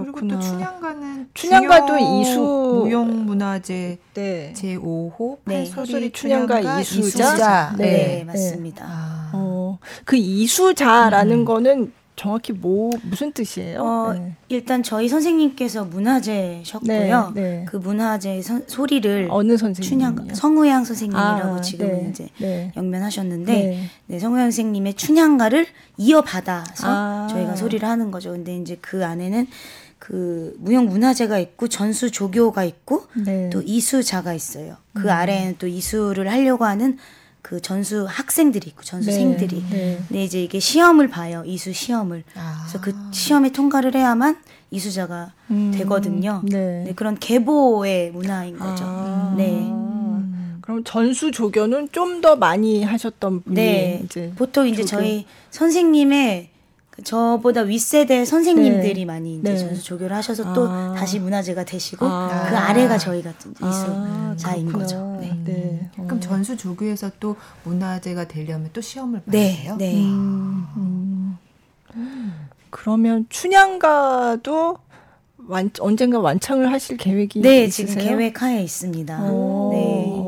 그리고. 또 춘향가는 춘향가도 이수- 무용문화재 네. 제 5호 네. 판소리 춘향가 춘향가 이수자. 이수자. 네, 네. 맞습니다. 아. 어, 그 이수자라는 거는 정확히 뭐 무슨 뜻이에요? 어, 네. 일단 저희 선생님께서 문화재셨고요. 네, 네. 그 문화재 선- 소리를 어느? 춘향 성우양 선생님이라고 아, 지금 네, 이제 네. 영면하셨는데 네. 네, 성우양 선생님의 춘향가를 이어받아서 아. 저희가 소리를 하는 거죠. 근데 이제 그 안에는 그 무형 문화재가 있고 전수 조교가 있고 네. 또 이수자가 있어요. 음. 그 아래에는 또 이수를 하려고 하는 그 전수 학생들이 있고 전수생들이. 네, 네. 근데 이제 이게 시험을 봐요. 이수 시험을. 아. 그래서 그 시험에 통과를 해야만 이수자가 음, 되거든요. 네. 네, 그런 계보의 문화인 거죠. 아. 네. 그럼 전수 조교는 좀 더 많이 하셨던 분이 네. 이제 보통 이제 조교. 저희 선생님의 그 저보다 윗세대 선생님들이 네. 많이 이제 네. 전수 조교를 하셔서 또 아. 다시 문화재가 되시고 아. 그 아래가 저희가 아, 이수자인 그렇구나. 거죠. 네. 네. 어. 그럼 전수 조교에서 또 문화재가 되려면 또 시험을 봐야 네, 돼요? 네. 음, 음. 그러면 춘향가도 완, 언젠가 완창을 하실 계획이 네, 있으세요? 지금 계획하에 있습니다. 오. 네.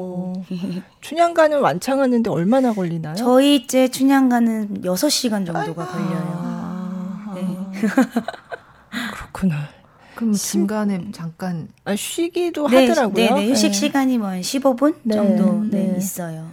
춘향가는 완창하는데 얼마나 걸리나요? 저희 제 춘향가는 6시간 정도가 걸려요. 아, 네. 그렇구나. 그럼 중간에 잠깐 아, 쉬기도 네, 하더라고요. 네, 네, 휴식 네. 시간이 뭐한 15분 네, 정도 네, 네. 있어요.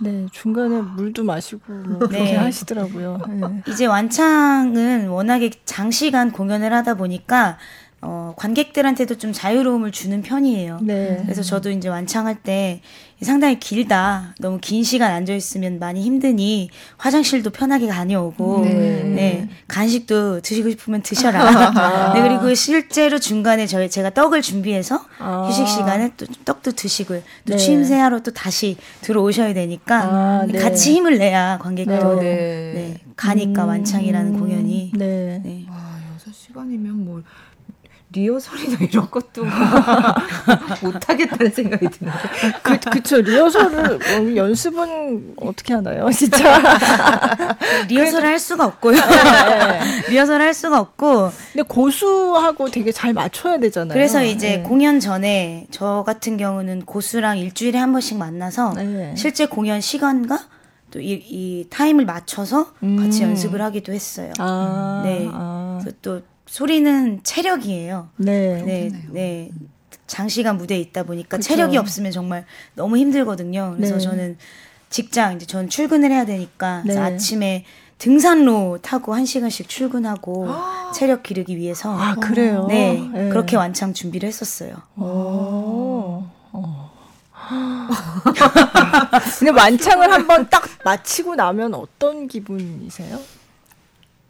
네, 중간에 물도 마시고 뭐 그렇게 네. 하시더라고요. 네. 이제 완창은 워낙에 장시간 공연을 하다 보니까 어, 관객들한테도 좀 자유로움을 주는 편이에요. 네. 그래서 저도 이제 완창할 때 상당히 길다. 너무 긴 시간 앉아 있으면 많이 힘드니 화장실도 편하게 다녀오고 네. 네. 간식도 드시고 싶으면 드셔라. 네, 그리고 실제로 중간에 저희 제가 떡을 준비해서 아. 휴식 시간에 또 떡도 드시고 또 네. 취임새하러 또 다시 들어오셔야 되니까 아, 네. 같이 힘을 내야 관객도 네. 네. 가니까 완창이라는 공연이 네. 네. 와, 6시간이면 뭐 리허설이나 이런 것도 못 하겠다는 생각이 드는데. 그, 그쵸. 리허설을, 뭐, 연습은 어떻게 하나요? 진짜. 리허설을 할 수가 없고요. 리허설을 할 수가 없고 근데 고수하고 되게 잘 맞춰야 되잖아요. 그래서 이제 네. 공연 전에 저 같은 경우는 고수랑 일주일에 한 번씩 만나서 네. 실제 공연 시간과 또이 이 타임을 맞춰서 같이 음. 연습을 하기도 했어요. 아, 네. 아, 또 소리는 체력이에요. 네. 네, 네. 장시간 무대에 있다 보니까 그쵸. 체력이 없으면 정말 너무 힘들거든요. 그래서 네. 저는 직장 이제 전 출근을 해야 되니까 네. 아침에 등산로 타고 한 시간씩 출근하고 체력 기르기 위해서 아, 그래요? 네, 네. 그렇게 완창 준비를 했었어요. 오. 어. 근데 완창을 한번 딱 마치고 나면 어떤 기분이세요?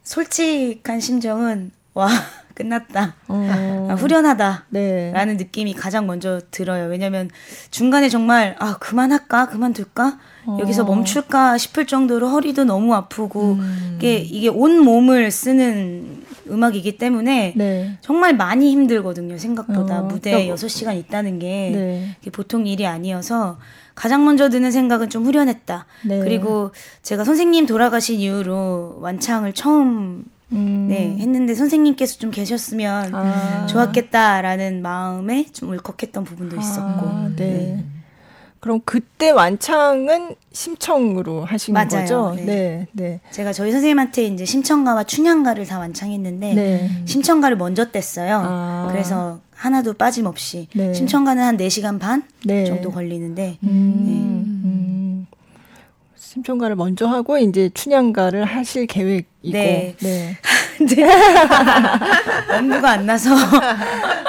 솔직한 심정은 와 끝났다, 어. 아, 후련하다. 네. 라는 느낌이 가장 먼저 들어요. 왜냐면 중간에 정말 아 그만할까 그만둘까 여기서 어. 멈출까 싶을 정도로 허리도 너무 아프고 음. 이게 이게 온 몸을 쓰는 음악이기 때문에 네. 정말 많이 힘들거든요. 생각보다 어, 무대에 그러니까 여섯 시간 있다는 게 네. 보통 일이 아니어서 가장 먼저 드는 생각은 좀 후련했다. 네. 그리고 제가 선생님 돌아가신 이후로 완창을 처음 음. 네, 했는데 선생님께서 좀 계셨으면 아. 좋았겠다라는 마음에 좀 울컥했던 부분도 있었고. 아, 네. 그럼 그때 완창은 심청으로 하신 맞아요. 거죠? 네. 네, 네. 제가 저희 선생님한테 이제 심청가와 춘향가를 다 완창했는데 네. 심청가를 먼저 뗐어요. 아. 그래서 하나도 빠짐없이 네. 심청가는 한 4시간 반 네. 정도 걸리는데 음, 음. 심청가를 먼저 하고 이제 춘향가를 하실 계획이고. 네. 네. 엄두가 안 나서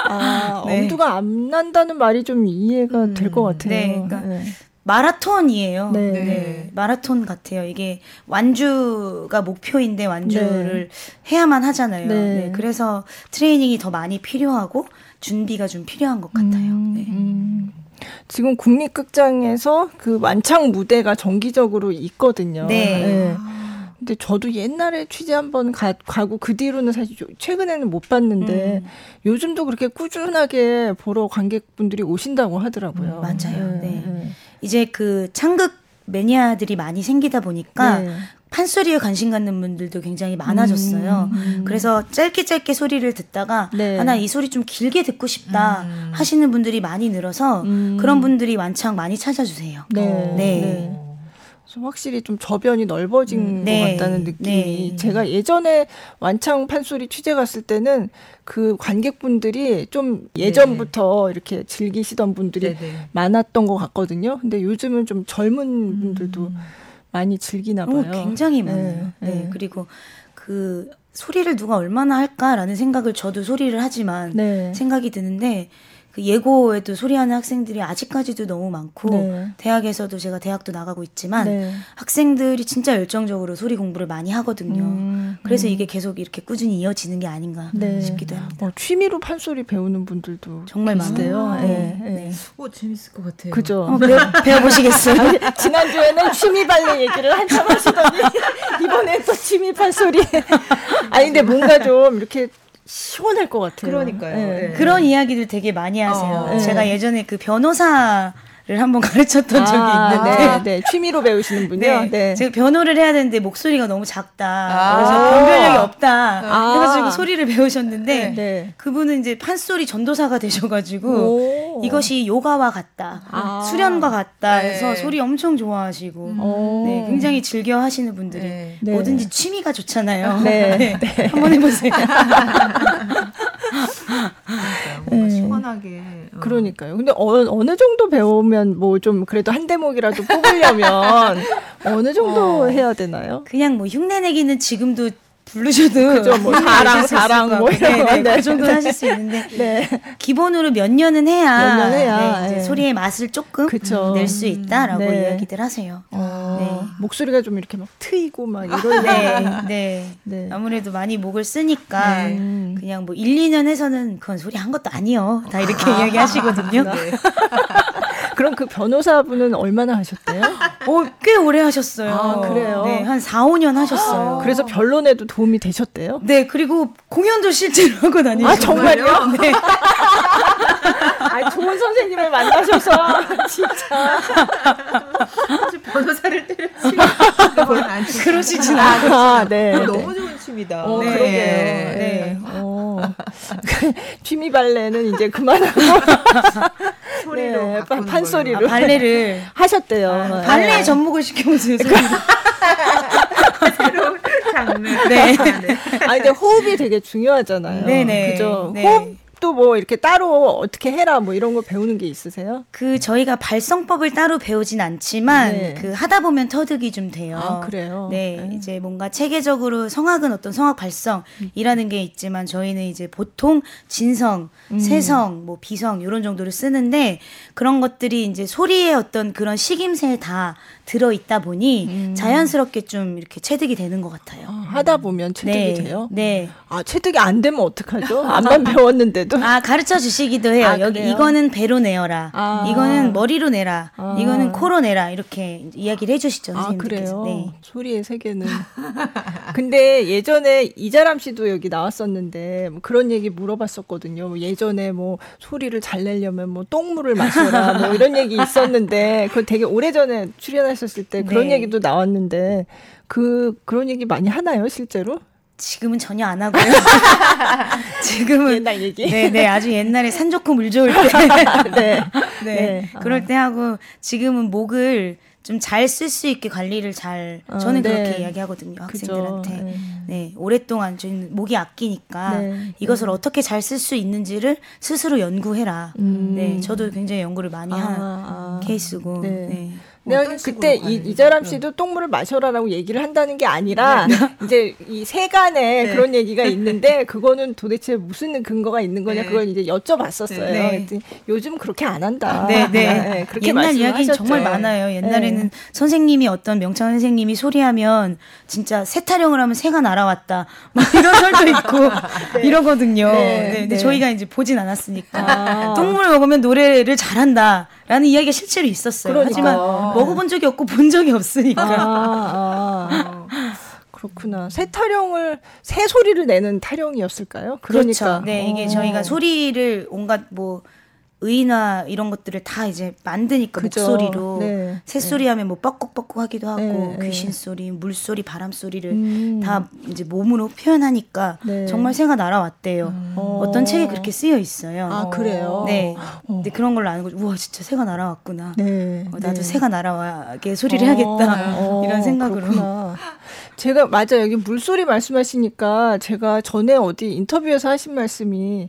아, 네. 엄두가 안 난다는 말이 좀 이해가 될것 같아요. 네, 그러니까 마라톤이에요. 네. 네, 마라톤 같아요. 이게 완주가 목표인데 완주를 해야만 하잖아요. 네. 네, 그래서 트레이닝이 더 많이 필요하고 준비가 좀 필요한 것 같아요. 음, 네. 음. 지금 국립극장에서 그 완창 무대가 정기적으로 있거든요. 네. 근데 저도 옛날에 취재 한번 가, 가고 그 뒤로는 사실 좀 최근에는 못 봤는데 음. 요즘도 그렇게 꾸준하게 보러 관객분들이 오신다고 하더라고요. 음, 맞아요. 네. 이제 그 창극 매니아들이 많이 생기다 보니까 네. 판소리에 관심 갖는 분들도 굉장히 많아졌어요. 음. 그래서 짧게 짧게 소리를 듣다가 네. 하나 이 소리 좀 길게 듣고 싶다 음. 하시는 분들이 많이 늘어서 음. 그런 분들이 완창 많이 찾아주세요. 네. 네. 네. 확실히 좀 저변이 넓어진 음, 것 네. 같다는 느낌이 네. 제가 예전에 완창 판소리 취재 갔을 때는 그 관객분들이 좀 예전부터 이렇게 즐기시던 분들이 네네. 많았던 것 같거든요. 근데 요즘은 좀 젊은 분들도 많이 즐기나 어, 봐요. 굉장히 많아요. 네, 네, 네. 그리고 그 소리를 누가 얼마나 할까라는 생각을 저도 소리를 하지만 네. 생각이 드는데 그 예고에도 소리하는 학생들이 아직까지도 너무 많고 네. 대학에서도 제가 대학도 나가고 있지만 네. 학생들이 진짜 열정적으로 소리 공부를 많이 하거든요. 음, 그래서 이게 계속 이렇게 꾸준히 이어지는 게 아닌가 네. 싶기도 합니다. 어, 취미로 판소리 배우는 분들도 정말 계시대요. 많아요. 네, 네. 네. 오 재밌을 것 같아요. 그죠. 어, 배워, 배워보시겠어요? 아니, 지난주에는 취미 발레 얘기를 한참 하시더니 이번에 또 취미 판소리. 아니 근데 뭔가 좀 이렇게 시원할 것 같아요. 그러니까요. 네. 네. 그런 이야기들 되게 많이 하세요. 어. 제가 예전에 그 변호사 를 한번 가르쳤던 적이 아, 있는데 네, 네. 취미로 배우시는 분요. 네. 네. 제가 변호를 해야 되는데 목소리가 너무 작다. 아. 그래서 변별력이 없다. 아. 해가지고 소리를 배우셨는데 네. 그분은 이제 판소리 전도사가 되셔가지고 오. 이것이 요가와 같다, 아. 수련과 같다 네. 해서 소리 엄청 좋아하시고 오. 네, 굉장히 즐겨 하시는 분들이 네. 네. 뭐든지 취미가 좋잖아요. 네. 한번 해보세요. 뭔가 네. 시원하게. 어. 그러니까요. 근데 어, 어느 정도 배우면 뭐 좀 그래도 한 대목이라도 뽑으려면 어느 정도 어. 해야 되나요? 그냥 뭐 흉내 내기는 지금도 부르셔도 그죠, 뭐 자랑 것 뭐. 이런 거. 네, 네, 네. 그 정도는 하실 수 있는데 네. 기본으로 몇 년은 해야, 몇 년 해야, 네, 예. 소리의 맛을 조금 그쵸. 낼수 있다라고 네. 이야기들 하세요. 어, 네. 목소리가 좀 이렇게 막 트이고 막 이런 네, 네. 네. 아무래도 많이 목을 쓰니까 네. 음. 그냥 뭐 1, 2년 해서는 그건 소리 한 것도 아니요. 다 이렇게 이야기하시거든요. 네. 그럼 그 변호사분은 얼마나 하셨대요? 오, 꽤 오래 하셨어요. 아, 그래요? 네, 한 4, 5년 하셨어요. 그래서 변론에도 도움이 되셨대요? 네, 그리고 공연도 실제로 하고 다니고. 아, 정말요? 네. 아, 좋은 선생님을 만나셔서 진짜. 변호사를 때려치고. 그러시진 아, 네. 어, 네. 너무 좋은 취미다. 어, 네. 그러게요. 네. 네. 어. 취미 발레는 이제 그만하고 소리로 네, 판소리로. 아, 발레를. 하셨대요. 아, 발레에 네. 접목을 시켜보세요. 새로운 장르. 네. 아, 네. 아 근데 호흡이 되게 중요하잖아요. 네네. 그죠? 네. 호흡 도 뭐 이렇게 따로 어떻게 해라 뭐 이런 거 배우는 게 있으세요? 그 저희가 발성법을 따로 배우진 않지만 네. 그 하다 보면 터득이 좀 돼요. 아, 그래요? 네, 네. 이제 뭔가 체계적으로 성악은 어떤 성악 발성이라는 게 있지만 저희는 이제 보통 진성, 음. 세성, 뭐 비성 이런 정도를 쓰는데 그런 것들이 이제 소리의 어떤 그런 식임새에 다 들어 있다 보니 자연스럽게 좀 이렇게 체득이 되는 것 같아요. 아, 하다 보면 체득이 네, 돼요? 네. 아 체득이 안 되면 어떡하죠? 안만 배웠는데 도. 때도 아 가르쳐 주시기도 해요. 아, 여기 그래요? 이거는 배로 내어라. 아. 이거는 머리로 내라. 아. 이거는 코로 내라. 이렇게 이야기를 해주시죠. 아 선생님께서. 그래요. 네. 소리의 세계는. 근데 예전에 이자람 씨도 여기 나왔었는데 뭐 그런 얘기 물어봤었거든요. 뭐 예전에 뭐 소리를 잘 내려면 뭐 똥물을 마셔라 뭐 이런 얘기 있었는데 그거 되게 오래 전에 출연하셨을 때 그런 네. 얘기도 나왔는데 그 그런 얘기 많이 하나요 실제로? 지금은 전혀 안 하고요. 지금은 옛날 얘기. 네, 네, 아주 옛날에 산 좋고 물 좋을 때, 네. 네, 네. 그럴 때 하고 지금은 목을 좀 잘 쓸 수 있게 관리를 잘 어, 저는 네. 그렇게 이야기하거든요 학생들한테. 그죠. 네. 네, 오랫동안 저희는 목이 아끼니까 네. 이것을 어떻게 잘 쓸 수 있는지를 스스로 연구해라. 음. 네, 저도 굉장히 연구를 많이 아, 한 아. 케이스고. 네. 네. 내가 어떤 식으로 그때 이, 이자람 해요? 씨도 똥물을 마셔라라고 얘기를 한다는 게 아니라 이제 이 세간에 네. 그런 얘기가 있는데 그거는 도대체 무슨 근거가 있는 거냐 네. 그걸 이제 여쭤봤었어요. 네. 요즘 그렇게 안 한다. 네, 네. 그렇게 옛날 하셨죠. 정말 많아요. 옛날에는 네. 선생님이 어떤 명창 선생님이 소리하면 진짜 새 타령을 하면 새가 날아왔다. 막 이런 설도 있고 이러거든요. 네, 네, 근데 네. 저희가 이제 보진 않았으니까 아. 똥물을 먹으면 노래를 잘한다라는 이야기가 실제로 있었어요. 그러니까. 하지만 먹어본 적이 없고 본 적이 없으니까. 아, 아. 그렇구나. 새 타령을 새 소리를 내는 타령이었을까요? 그러니까. 그렇죠. 네, 이게 어. 저희가 소리를 온갖 뭐 의나 이런 것들을 다 이제 만드니까 그죠. 목소리로 네. 새소리 하면 뭐 뻑뻑뻑 하기도 하고 네, 네. 귀신 소리, 물 소리, 바람 소리를 음. 다 이제 몸으로 표현하니까 네. 정말 새가 날아왔대요. 어. 어떤 책에 그렇게 쓰여 있어요. 아, 그래요? 네. 어. 근데 그런 걸로 아는 거죠. 우와, 진짜 새가 날아왔구나. 네. 어, 나도 네. 새가 날아와게 소리를 해야겠다. 어, 이런 생각으로. 그렇구나. 제가 맞아 요 여기 물소리 말씀하시니까 제가 전에 어디 인터뷰에서 하신 말씀이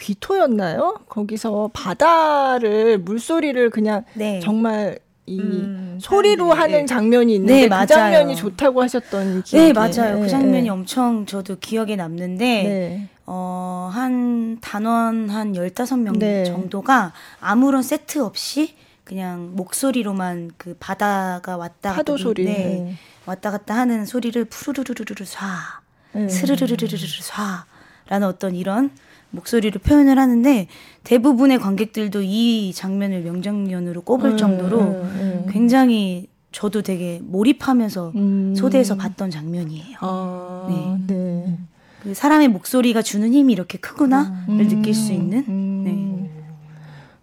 귀토였나요? 거기서 바다를 물소리를 그냥 네. 정말 이 음, 소리로 사람들이, 하는 예. 장면이 있는데 네, 그 맞아요. 장면이 좋다고 하셨던 네, 기억이 맞아요. 예, 그 장면이 예. 엄청 저도 기억에 남는데 네. 어, 한 단원 한 15명 네. 정도가 아무런 세트 없이 그냥 목소리로만 그 바다가 왔다 파도 갔다 소리. 네, 네. 왔다 갔다 하는 소리를 푸르르르르르 쏴 네. 스르르르르르 쏴라는 어떤 이런 목소리로 표현을 하는데 대부분의 관객들도 이 장면을 명장면으로 꼽을 음, 정도로 음, 음. 굉장히 저도 되게 몰입하면서 음. 소대에서 봤던 장면이에요. 아, 네. 네. 그 사람의 목소리가 주는 힘이 이렇게 크구나를 느낄 수 있는 음. 네.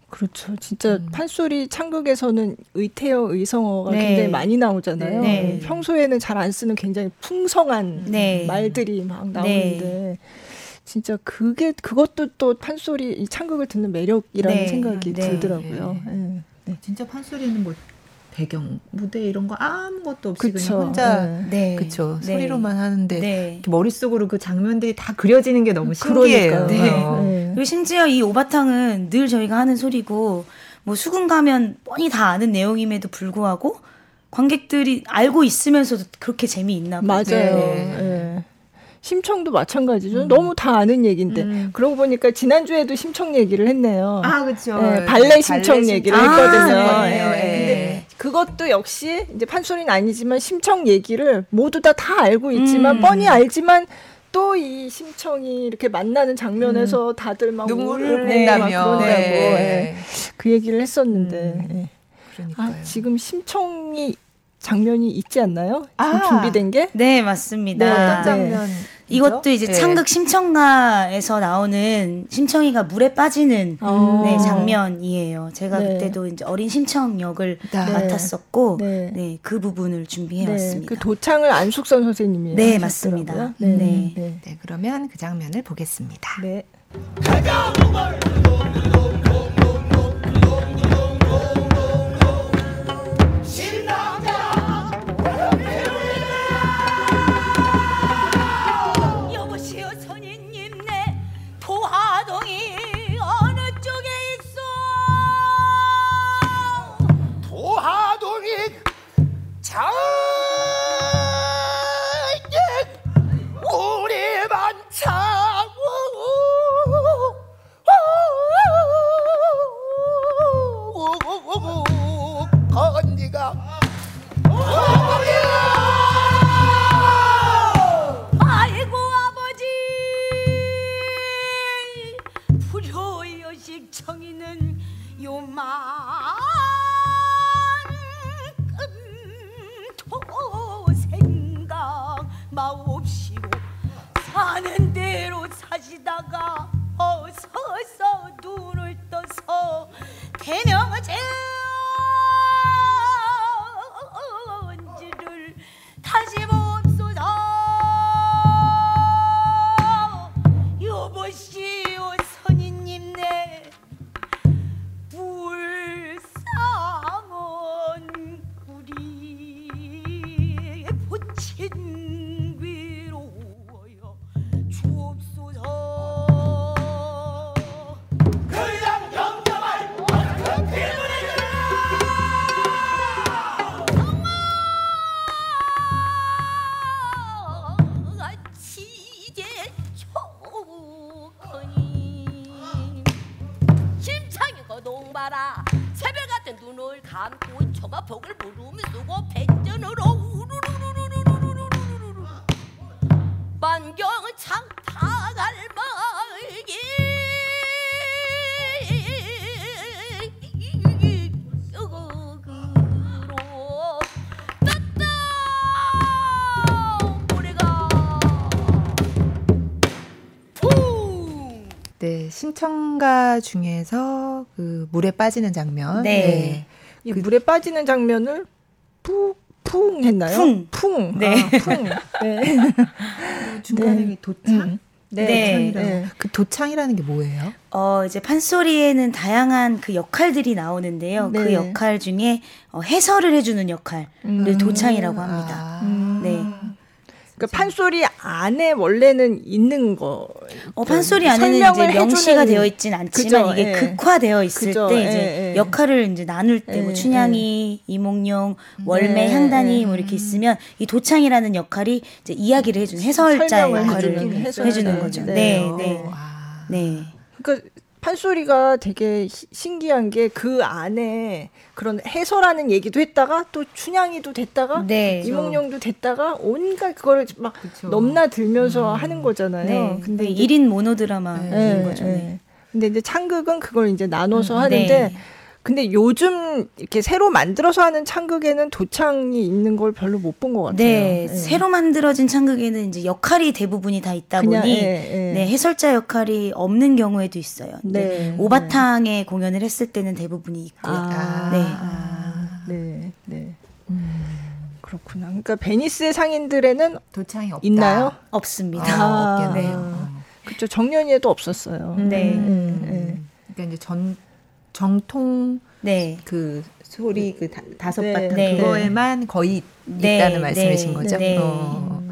그렇죠. 진짜 판소리 창극에서는 의태어, 의성어가 네. 굉장히 많이 나오잖아요. 네. 평소에는 잘 안 쓰는 굉장히 풍성한 네. 말들이 막 나오는데 진짜 그게 그것도 또 판소리 이 창극을 듣는 매력이라는 네. 생각이 네. 들더라고요. 예. 네, 진짜 판소리는 뭐 배경 무대 이런 거 아무것도 없이 그쵸. 그냥 혼자 네. 네. 그쵸 네. 소리로만 하는데 네. 머릿속으로 그 장면들이 다 그려지는 게 너무 신기해요. 그러니까요. 어. 네. 그리고 심지어 이 오바탕은 늘 저희가 하는 소리고 뭐 수군 가면 뻔히 다 아는 내용임에도 불구하고 관객들이 알고 있으면서도 그렇게 재미있나 봐요. 맞아요. 네. 예. 심청도 마찬가지죠. 너무 다 아는 얘기인데 음. 그러고 보니까 지난 주에도 심청 얘기를 했네요. 아 그렇죠. 네, 발레 심청 얘기를 했거든요. 아, 예, 네. 근데 그것도 역시 이제 판소리는 아니지만 심청 얘기를 모두 다 다 알고 있지만 음. 뻔히 알지만 또 이 심청이 이렇게 만나는 장면에서 다들 막 눈물을. 그러더라고. 네. 예. 그 얘기를 했었는데 예. 그러니까요. 아, 지금 심청이 장면이 있지 않나요? 아. 준비된 게? 네, 맞습니다. 네, 어떤 네. 장면? 이것도 이제 네. 창극 심청가에서 나오는 심청이가 물에 빠지는 어. 네, 장면이에요. 제가 네. 그때도 이제 어린 심청 역을 네. 맡았었고, 네. 네. 그 부분을 준비해 네, 왔습니다. 그 도창을 안숙선 선생님이 네. 맞습니다. 네, 네. 네. 네, 그러면 그 장면을 보겠습니다. 네. 대명을 제언지를 다시 봅 신청가 중에서 그 물에 빠지는 장면. 네. 이 물에 빠지는 장면을 푸, 쿵 했나요? 쿵. 쿵. 네. 아, 쿵. 네. 중간에 네. 도창? 음. 네. 도창이라고. 네. 그 도창이라는 게 뭐예요? 어, 이제 판소리에는 다양한 그 역할들이 나오는데요. 그 네. 역할 중에 어, 해설을 해주는 역할을 음. 도창이라고 합니다. 아. 음. 네. 그러니까 판소리 안에 원래는 있는 거. 어, 판소리 안에는 이제 명시가 해주는- 되어 있진 않지만 그죠, 이게 예. 극화되어 있을 그죠, 때 예, 이제 예. 역할을 이제 나눌 때뭐 예, 춘향이, 이몽룡, 월매, 네, 향단이 예. 뭐 이렇게 있으면 이 도창이라는 역할이 이제 이야기를 해주는 설명을 역할을 해주는 해주는, 해설자. 거죠. 네. 네, 네, 아. 네. 그러니까 판소리가 되게 시- 신기한 게 그 안에 그런 해설하는 얘기도 했다가 또 춘향이도 됐다가 네. 이몽룡도 됐다가 온갖 그걸 막 그쵸. 넘나들면서 하는 거잖아요. 네. 근데 근데 이제 1인 모노드라마인 예, 거죠. 예. 네. 근데 이제 창극은 그걸 이제 나눠서 음, 하는데 네. 근데 요즘 이렇게 새로 만들어서 하는 창극에는 도창이 있는 걸 별로 못 본 것 같아요. 네, 예. 새로 만들어진 찬극에는 이제 역할이 대부분이 다 있다 그냥, 보니 예, 예. 네, 해설자 역할이 없는 경우에도 있어요. 네. 네. 오바탕에 공연을 했을 때는 대부분이 있고요. 아, 네. 네, 네. 음. 그렇구나. 그러니까 베니스의 상인들에는 도창이 없다. 있나요? 없습니다. 아, 네. 없겠네요. 어. 그렇죠. 정년이에도 없었어요. 네. 음, 네. 그러니까 이제 전 정통 네. 그 소리 그 다, 다섯 네. 바탕 네. 그거에만 거의 네, 있다는 말씀이신 네, 거죠? 네. 어.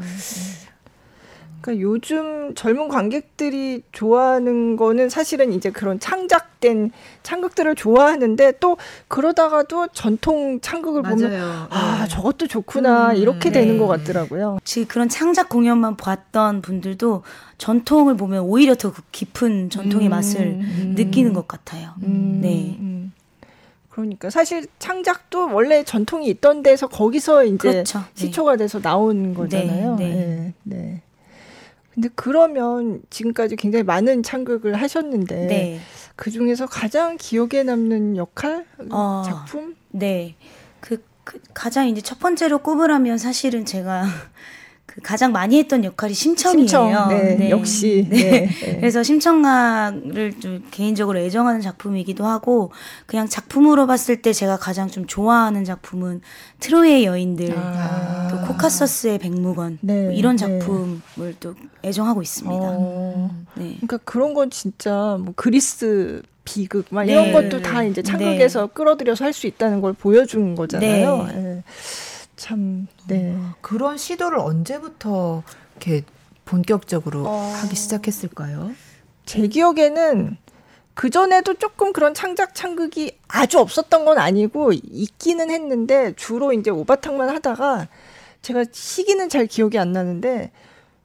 그러니까 요즘 젊은 관객들이 좋아하는 거는 사실은 이제 그런 창작된 창극들을 좋아하는데 또 그러다가도 전통 창극을 보면 맞아요. 아 네. 저것도 좋구나 음, 이렇게 네. 되는 것 같더라고요. 즉 그런 창작 공연만 봤던 분들도 전통을 보면 오히려 더 깊은 전통의 음, 맛을 음. 느끼는 것 같아요. 음, 네. 음. 그러니까 사실 창작도 원래 전통이 있던 데서 거기서 이제 그렇죠. 네. 시초가 돼서 나온 거잖아요. 네, 네. 네. 근데 그러면 지금까지 굉장히 많은 창극을 하셨는데 네. 그 중에서 가장 기억에 남는 역할, 어. 작품? 네. 그, 그 가장 이제 첫 번째로 꼽으라면 사실은 제가 그 가장 많이 했던 역할이 심청이에요. 심청. 네, 역시. 네. 네, 네. 그래서 심청각을 좀 개인적으로 애정하는 작품이기도 하고 그냥 작품으로 봤을 때 제가 가장 좀 좋아하는 작품은 트로이의 여인들, 아. 또 코카서스의 백무건 네, 뭐 이런 네. 작품을 또 애정하고 있습니다. 어, 네. 그러니까 그런 건 진짜 뭐 그리스 비극 막 네. 이런 것도 다 이제 창극에서 끌어들여서 할 수 있다는 걸 보여준 거잖아요. 네. 예. 참, 네. 그런 시도를 언제부터 이렇게 본격적으로 어. 하기 시작했을까요? 제 기억에는 그 전에도 조금 그런 창작 창극이 아주 없었던 건 아니고 있기는 했는데 주로 이제 오바탕만 하다가 제가 시기는 잘 기억이 안 나는데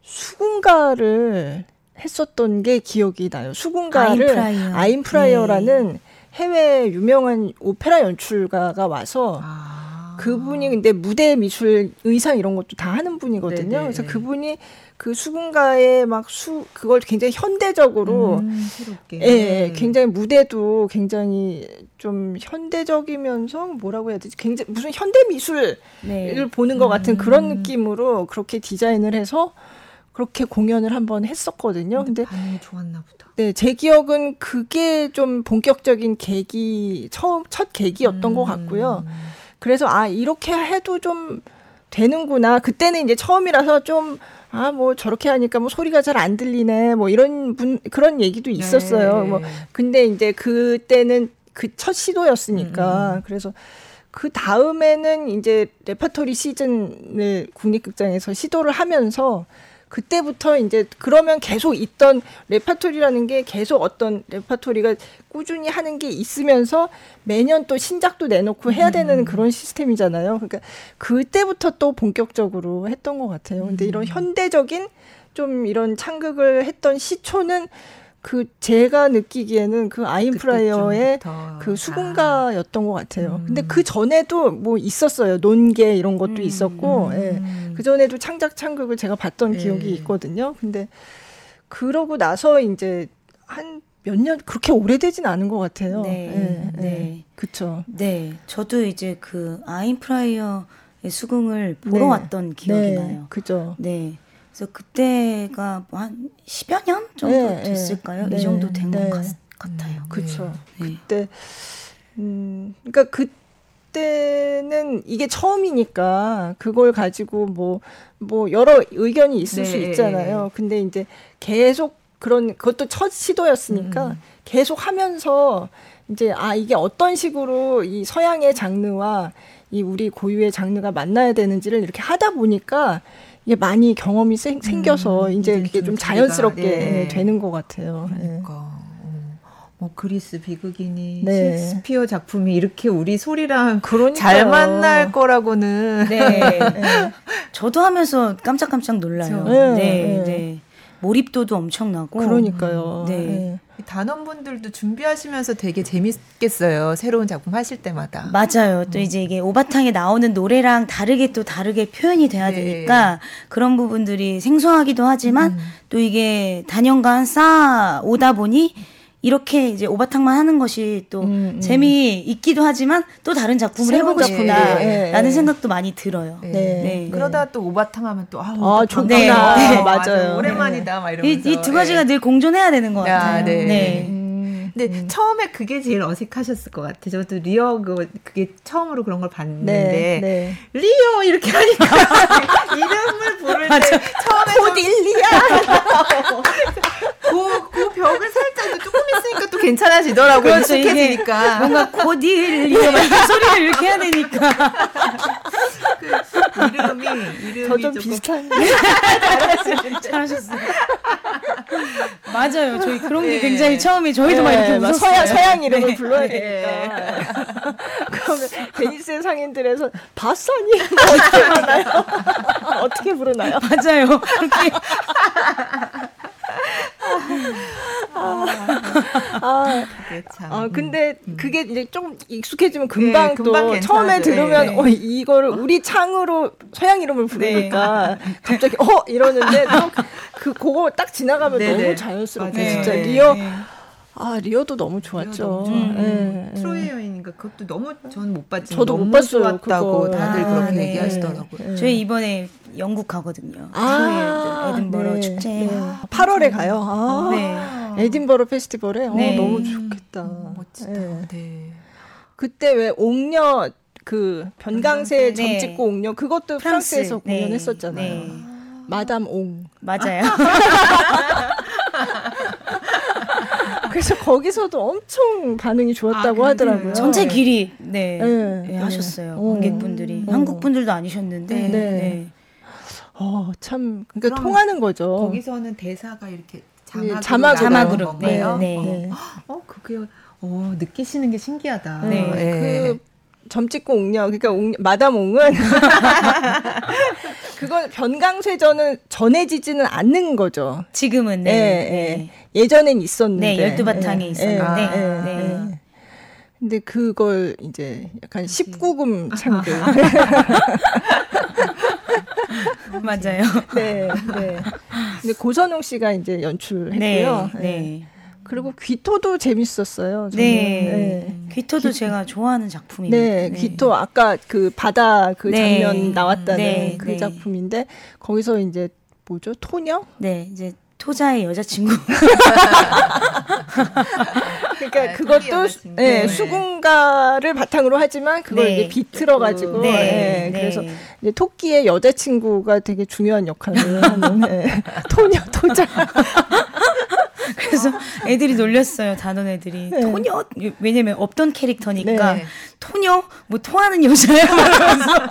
수군가를 했었던 게 기억이 나요. 수군가를 아임프라이어. 아임프라이어 라는 해외 유명한 오페라 연출가가 와서 아. 그분이 근데 무대 미술 의상 이런 것도 다 하는 분이거든요. 네네. 그래서 그분이 그 수군가에 막 수 그걸 굉장히 현대적으로 음. 예, 예, 굉장히 무대도 굉장히 좀 현대적이면서 뭐라고 해야 되지? 굉장히 무슨 현대 미술을 네. 보는 것 같은 그런 느낌으로 그렇게 디자인을 해서 그렇게 공연을 한번 했었거든요. 근데 반응이 좋았나 보다. 네, 제 기억은 그게 좀 본격적인 계기, 처음, 첫 계기였던 것 같고요. 그래서, 아, 이렇게 해도 좀 되는구나. 그때는 이제 처음이라서 좀, 아, 뭐 저렇게 하니까 뭐 소리가 잘 안 들리네. 뭐 이런 분, 그런 얘기도 있었어요. 네. 뭐, 근데 이제 그때는 그 첫 시도였으니까. 그래서 그 다음에는 이제 레파토리 시즌을 국립극장에서 시도를 하면서 그때부터 이제 그러면 계속 있던 레파토리라는 게 계속 어떤 레파토리가 꾸준히 하는 게 있으면서 매년 또 신작도 내놓고 해야 되는 그런 시스템이잖아요. 그러니까 그때부터 또 본격적으로 했던 것 같아요. 근데 이런 현대적인 좀 이런 창극을 했던 시초는 그 제가 느끼기에는 그 아임프라이어의 그때쯤부터. 그 수군가였던 것 같아요. 근데 그 전에도 뭐 있었어요. 논계 이런 것도 있었고, 예. 그 전에도 창작 창극을 제가 봤던 예. 기억이 있거든요. 근데 그러고 나서 이제 한 몇 년 그렇게 오래되진 않은 것 같아요. 네, 예, 네. 예. 그쵸. 네, 저도 이제 그 아임프라이어의 수긍을 보러 네. 왔던 기억이 네, 나요. 그죠. 네. 그래서 그때가 뭐 한 10여 년 정도 네, 됐을까요? 네, 이 정도 된 네. 것 같아요. 네. 그때 음 그러니까 그때는 이게 처음이니까 그걸 가지고 뭐뭐 여러 의견이 있을 수 네. 있잖아요. 근데 이제 계속 그런 그것도 첫 시도였으니까 음. 계속 하면서 이제 아 이게 어떤 식으로 이 서양의 장르와 이 우리 고유의 장르가 만나야 되는지를 이렇게 하다 보니까 이게 많이 경험이 생, 생겨서 이제 이제 그게 좀 자연스럽게 네. 되는 것 같아요. 예. 그러니까 어, 뭐 그리스 비극이니 네. 셰익스피어 작품이 이렇게 우리 소리랑 그러니까요. 잘 만날 거라고는 네. 저도 하면서 깜짝깜짝 놀라요. 네, 네, 네. 몰입도도 엄청나고. 그러니까요. 네. 예. 단원분들도 준비하시면서 되게 재밌겠어요. 새로운 작품 하실 때마다. 맞아요. 음. 또 이제 이게 오바탕에 나오는 노래랑 다르게 또 다르게 표현이 돼야 네. 되니까 그런 부분들이 생소하기도 하지만 음. 또 이게 단연간 쌓아 오다 보니 이렇게 이제 오바탕만 하는 것이 또 음, 음. 재미 있기도 하지만 또 다른 작품을 해보고 싶다라는 예, 예. 생각도 많이 들어요. 네. 네. 그러다 또 오바탕 하면 또 아, 아, 좋구나. 네. 네. 맞아요. 오랜만이다 막이 이러면서. 이두 가지가 예. 늘 공존해야 되는 것 야, 같아요. 네. 네. 음. 근데 처음에 그게 제일 어색하셨을 것 같아요. 저도 리어 그 그게 처음으로 그런 걸 봤는데 네, 네. 리어 이렇게 하니까 이름을 부를 때 처음에 코딜리아 그, 그 벽을 살짝 조금 있으니까 또 괜찮아지더라고요. 그렇죠. 익숙해지니까. 뭔가 곧일 막 소리를 이렇게 해야 되니까. 그 이름이 이름이 저좀 조금 비슷한. 잘하셨어요. 맞아요. 저희 그런 게 네. 굉장히 처음에 저희도 막 이렇게 막. 서양, 서양 이름을 네. 불러야 네. 되니까. 그러면 베니스의 상인들에서 바사니 뭐 어떻게 부르나요? 어떻게 부르나요? 맞아요. 그렇게 아, 그게 참. 아 근데 그게 이제 좀 익숙해지면 금방 네, 금방 또. 처음에 들으면 네. 어 이거를 우리 창으로 서양 이름을 부르니까 갑자기 어 이러는데 또 그 그거 딱 지나가면 네, 너무 네. 자연스럽게. 진짜 네. 리어 네. 아 리어도 너무 좋았죠. 좋았죠. 예, 예. 트로이 여인인가 그것도 너무 저는 못 봤지만 저도 못 너무 봤어요, 좋았다고 그거. 다들 아, 그렇게 네. 얘기하시더라고요. 저희 이번에 영국 가거든요. 아, 트로이 에든버러 네, 축제. 네. 8월에 가요. 아, 네. 에딘버러 페스티벌에 어, 네. 너무 좋겠다. 멋지다. 예. 네. 그때 왜 옥녀 그 변강세 점 네. 찍고 옥녀 그것도 프랑스, 프랑스에서 네. 공연했었잖아요. 네. 마담 옹. 맞아요. 그래서 거기서도 엄청 반응이 좋았다고 아, 하더라고요. 전체 길이 네, 네. 네, 하셨어요. 어. 관객분들이 어. 한국 분들도 아니셨는데 네. 네. 어, 참 그러니까 통하는 거죠. 거기서는 대사가 이렇게 예, 자막으로 자막으로 자막으로, 건가요? 네, 어. 네. 어, 그게 어, 느끼시는 게 신기하다. 네. 그 점 찍고 옥녀 그러니까 옥, 마담 옹은 그건 변강쇠전은 전해지지는 않는 거죠. 지금은 네. 예, 네. 예. 예전엔 있었는데. 네, 열두 바탕에 예, 있었는데. 예, 예, 네. 예. 근데 그걸 이제 약간 19금 창극. 맞아요. 네, 네. 근데 고선웅 씨가 이제 연출했고요. 네, 네. 그리고 귀토도 재밌었어요. 저는. 네. 귀토도 제가 좋아하는 작품입니다. 네, 귀토 아까 그 바다 그 네. 장면 나왔다는 네, 그 네. 작품인데 거기서 이제 뭐죠? 토녀? 네, 이제 토자의 여자친구. 그러니까 네, 그것도 여자친구. 네, 네. 수군가를 바탕으로 하지만 그걸 네. 이제 비틀어 가지고 네, 네, 네. 그래서 이제 토끼의 여자친구가 되게 중요한 역할을 하는 네. 토녀 토자. 그래서 애들이 놀렸어요. 단원 애들이 네. 토녀 왜냐면 없던 캐릭터니까 네. 토녀 뭐 토하는 여자야 이러면서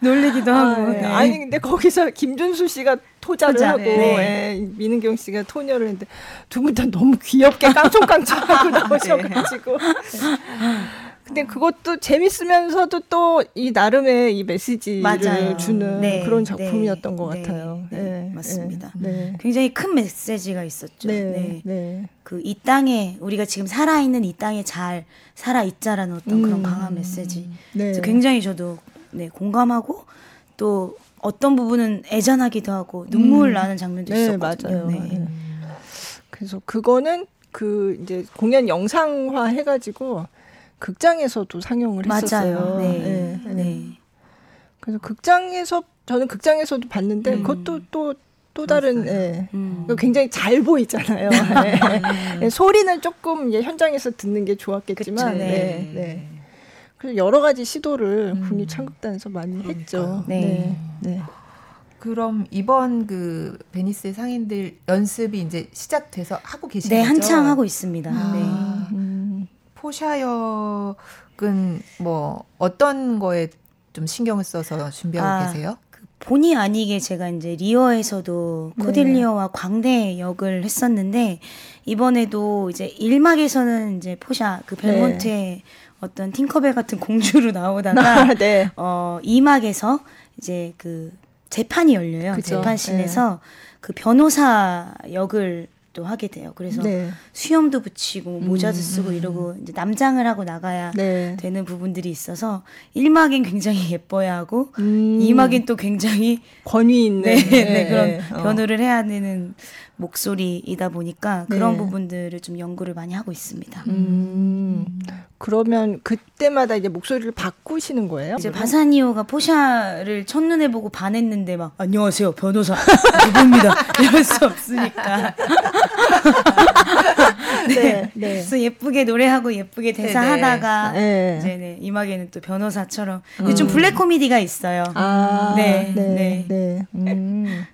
놀리기도 하고. 아, 네. 네. 아니 근데 거기서 김준수 씨가 토자를 토자, 하고 네. 예, 민은경 씨가 토녀를 했는데 두 분 다 너무 귀엽게 깡총깡총하고 나오셔가지고. 근데 그것도 재밌으면서도 또 이 나름의 이 메시지를 맞아요. 주는 네, 그런 네, 작품이었던 것 네, 같아요. 네, 네, 맞습니다. 네, 굉장히 큰 메시지가 있었죠. 네, 네. 네. 그 이 땅에 우리가 지금 살아 있는 이 땅에 잘 살아 있자라는 어떤 그런 음. 강한 메시지. 네. 그래서 굉장히 저도 네, 공감하고 또 어떤 부분은 애잔하기도 하고 눈물 나는 장면도 네, 있었거든요. 맞아요. 네. 네. 그래서 그거는 그 이제 공연 영상화 해가지고 극장에서도 상영을 했었어요. 맞아요. 네. 네, 네. 네. 그래서 극장에서 저는 극장에서도 봤는데 음. 그것도 또또 다른 예. 음. 굉장히 잘 보이잖아요. 네. 네, 소리는 조금 이제 현장에서 듣는 게 좋았겠지만, 그쵸, 네. 네. 네. 그래서 여러 가지 시도를 국립 창극단에서 많이 했죠. 네. 네. 네. 그럼 이번 그 베니스 상인들 연습이 이제 시작돼서 하고 계신 네? 한창 하고 있습니다. 네. 아. 음. 포샤역은 뭐 어떤 거에 좀 신경을 써서 준비하고 아, 계세요? 본의 아니게 제가 이제 리어에서도 네. 코딜리어와 광대 역을 했었는데 이번에도 이제 1막에서는 이제 포샤 그 벨몬트의 어떤 팅커벨 같은 공주로 나오다가 아, 네. 어 2막에서 이제 그 재판이 열려요. 그죠. 재판실에서 그 변호사 역을 또 하게 돼요. 그래서 네. 수염도 붙이고 모자도 쓰고 이러고 이제 남장을 하고 나가야 네. 되는 부분들이 있어서 1막엔 굉장히 예뻐야 하고 음. 2막엔 또 굉장히 권위 있는 네, 네, 그런 네. 어. 변호를 해야 되는 목소리이다 보니까 그런 네. 부분들을 좀 연구를 많이 하고 있습니다. 음. 그러면 그때마다 이제 목소리를 바꾸시는 거예요? 이제 바사니오가 포샤를 첫눈에 보고 반했는데 막 안녕하세요 변호사 누구입니다 이럴 수 없으니까 네. 네. 그래서 예쁘게 노래하고 예쁘게 대사하다가 네. 이제 네, 이막에는 또 변호사처럼 근데 좀 블랙 코미디가 있어요. 아, 네, 네, 네. 네. 음.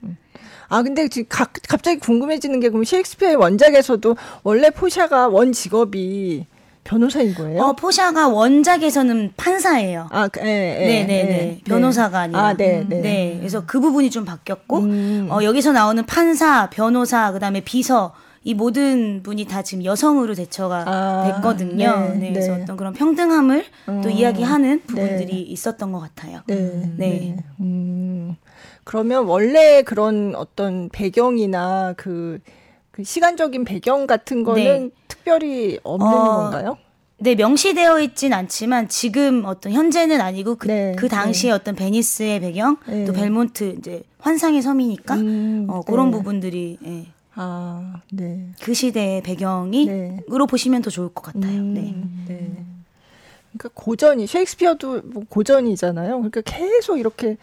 아 근데 지금 가, 갑자기 궁금해지는 게 그럼 셰익스피어의 원작에서도 원래 포샤가 원 직업이 변호사인 거예요? 어, 포샤가 원작에서는 판사예요. 아, 그, 예, 예, 네 네네. 예. 변호사가 아니라. 아, 네, 네. 네. 그래서 그 부분이 좀 바뀌었고, 음. 어, 여기서 나오는 판사, 변호사, 그 다음에 비서, 이 모든 분이 다 지금 여성으로 대처가 아, 됐거든요. 네, 네, 그래서 네. 어떤 그런 평등함을 또 음, 이야기하는 네. 부분들이 있었던 것 같아요. 네, 네. 네. 음. 그러면 원래 그런 어떤 배경이나 그, 그 시간적인 배경 같은 거는 네. 특별히 없는 어, 건가요? 네, 명시되어 있진 않지만 지금 어떤 현재는 아니고 그, 네, 그 당시에 어떤 베니스의 배경, 네. 또 벨몬트 이제 환상의 섬이니까 음, 어, 그런 네. 부분들이 예, 아, 네. 그 시대의 배경이 네. 으로 보시면 더 좋을 것 같아요. 음, 네. 네. 그러니까 고전이 셰익스피어도 뭐 고전이잖아요. 그러니까 계속 이렇게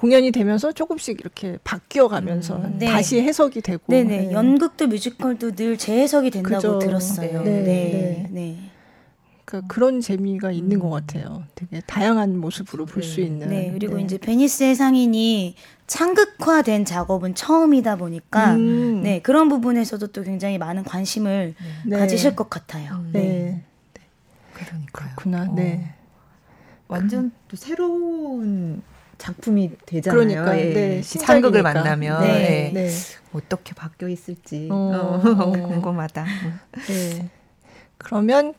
공연이 되면서 조금씩 이렇게 바뀌어 가면서 네. 다시 해석이 되고. 네네 네. 연극도 뮤지컬도 늘 재해석이 된다고 그죠. 들었어요. 네, 네, 네. 네. 그러니까 그런 재미가 있는 것 같아요. 되게 다양한 모습으로 볼 수 있는. 네, 그리고 이제 베니스의 상인이 창극화된 작업은 처음이다 보니까 음. 네 그런 부분에서도 또 굉장히 많은 관심을 네. 가지실 것 같아요. 네. 그러니까요. 그렇구나. 어. 네. 완전 또 새로운 작품이 되잖아요. 그러니까, 예. 네, 창극을 신작이니까. 만나면 네, 예. 네. 어떻게 바뀌어 있을지 어. 어, 궁금하다. 네. 그러면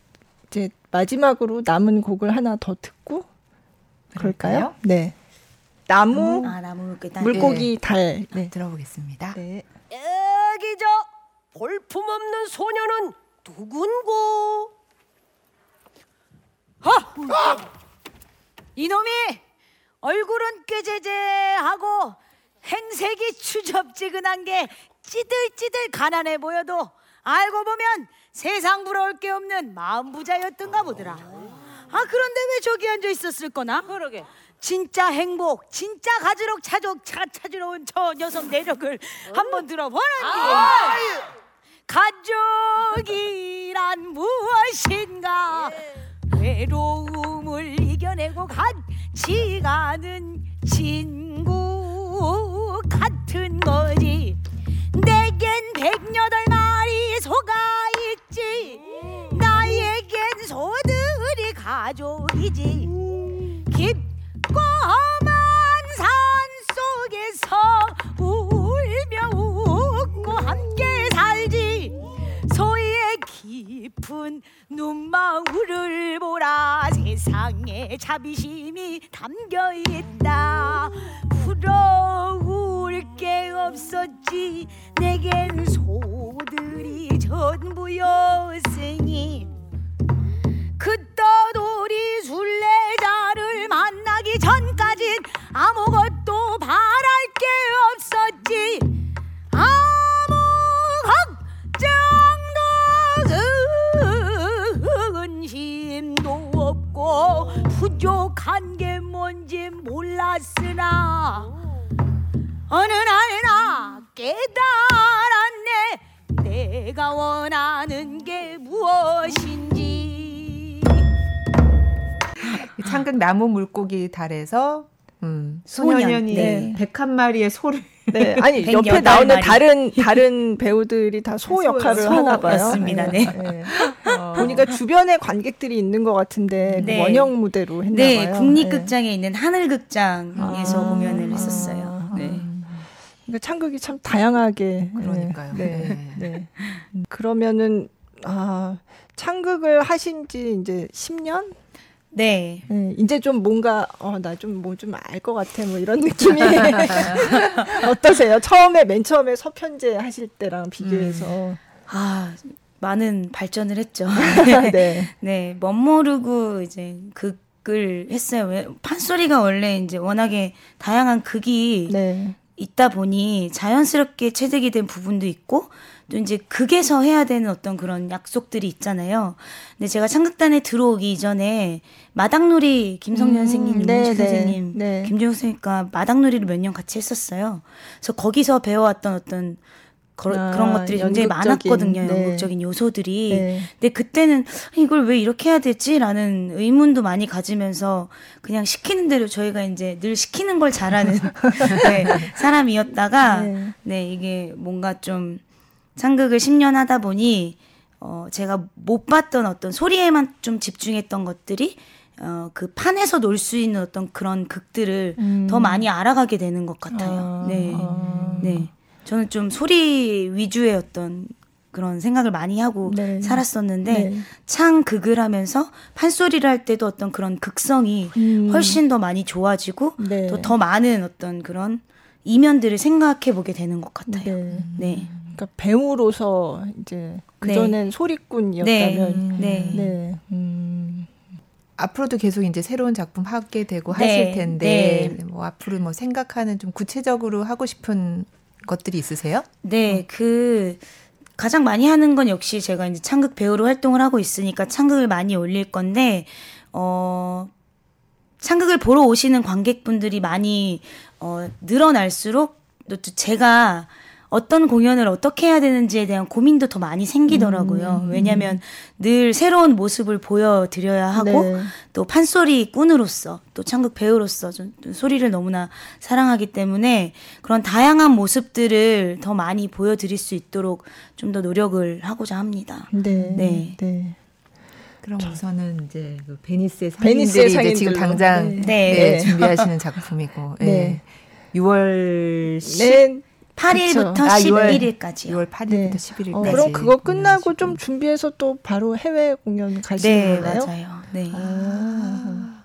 이제 마지막으로 남은 곡을 하나 더 듣고 그럴까요? 그럴까요? 네. 나무 아 나무 물고기 달. 네. 네. 들어보겠습니다. 네. 애기자 볼품없는 소녀는 누군고? 어! 이놈이 얼굴은 꾀제제하고 행색이 추접지근한 게 찌들찌들 가난해 보여도 알고 보면 세상 부러울 게 없는 마음 부자였던가 보더라. 아 그런데 왜 저기 앉아 있었을 거나? 그러게. 진짜 행복, 진짜 가지록 차족 차 찾으러 온 저 녀석 내력을 한번 들어보는데 가족이란 무엇인가? 외로움을 이겨내고 같 이 가는 친 자비심이 담겨 있다. 부러울 게 없었지. 내겐 소들이 전부였으니 그 떠돌이 술래자를 만나기 전까진 아무것도 바랄 게 없었지 부족한 게 뭔지 몰랐으나 어느 날나 깨달았네. 내가 원하는 게 무엇인지. 창극 나무 물고기 달에서 음, 소년, 소년이 네. 101마리의 소를 네, 아니 옆에 108 나오는 마리. 다른 다른 배우들이 다소 소- 역할을 하나 봐요. 소였습니다. 네. 보니까 주변에 관객들이 있는 것 같은데 네. 원형 무대로 했나 네, 봐요. 국립극장에 있는 하늘극장에서 아. 공연을 했었어요. 아. 네. 그러니까 창극이 참 다양하게 그러니까요. 네, 네. 네. 음, 그러면은 아 창극을 하신 지 이제 10년? 네. 네, 이제 좀 뭔가 어 나 좀 뭐 좀 알 것 같아 뭐 이런 느낌이 어떠세요? 처음에 맨 처음에 서편제 하실 때랑 비교해서 아, 많은 발전을 했죠. 네. 네, 멋모르고 이제 극을 했어요. 왜 판소리가 원래 이제 워낙에 다양한 극이 네. 있다 보니 자연스럽게 체득이 된 부분도 있고 또 이제 극에서 해야 되는 어떤 그런 약속들이 있잖아요. 근데 제가 창극단에 들어오기 이전에 마당놀이 김성년 음, 선생님, 네, 네, 선생님, 네. 김종혁 선생님과 마당놀이를 몇 년 같이 했었어요. 그래서 거기서 배워왔던 어떤 거- 아, 그런 것들이 굉장히 연극적인, 많았거든요. 네. 연극적인 요소들이. 네. 근데 그때는 이걸 왜 이렇게 해야 되지라는 의문도 많이 가지면서 그냥 시키는 대로 저희가 이제 늘 시키는 걸 잘하는 네, 사람이었다가 네. 네. 이게 뭔가 좀 창극을 10년 하다 보니 어 제가 못 봤던 어떤 소리에만 좀 집중했던 것들이 어 그 판에서 놀 수 있는 어떤 그런 극들을 음. 더 많이 알아가게 되는 것 같아요. 아, 네. 아. 네. 저는 좀 소리 위주의 어떤 그런 생각을 많이 하고 네. 살았었는데 네. 창 극을 하면서 판소리를 할 때도 어떤 그런 극성이 음. 훨씬 더 많이 좋아지고 네. 또더 많은 어떤 그런 이면들을 생각해 보게 되는 것 같아요. 네. 네. 그러니까 배우로서 이제 그 전엔 소리꾼이었다면 네. 네. 음. 앞으로도 계속 이제 새로운 작품 하게 되고 네, 하실 텐데 네. 뭐 앞으로 뭐 생각하는 좀 구체적으로 하고 싶은 것들이 있으세요? 네, 그 가장 많이 하는 건 역시 제가 이제 창극 배우로 활동을 하고 있으니까 창극을 많이 올릴 건데 어 창극을 보러 오시는 관객분들이 많이 어 늘어날수록 또 제가 어떤 공연을 어떻게 해야 되는지에 대한 고민도 더 많이 생기더라고요. 왜냐하면 늘 새로운 모습을 보여드려야 하고 네. 또 판소리 꾼으로서 또 창극 배우로서 좀 소리를 너무나 사랑하기 때문에 그런 다양한 모습들을 더 많이 보여드릴 수 있도록 좀 더 노력을 하고자 합니다. 네. 네. 네. 그럼 우선은 이제 그 베니스의 베니스의 상인들이 지금 상인들로. 당장 네. 네. 네. 준비하시는 작품이고 네. 네. 6월 10, 네. 8일부터 그쵸. 아, 11일까지요. 6월 8일부터 네. 11일까지. 어, 그럼 그거 끝나고 좀 준비해서 또 바로 해외 공연 가시는 네, 건가요? 맞아요. 네. 아.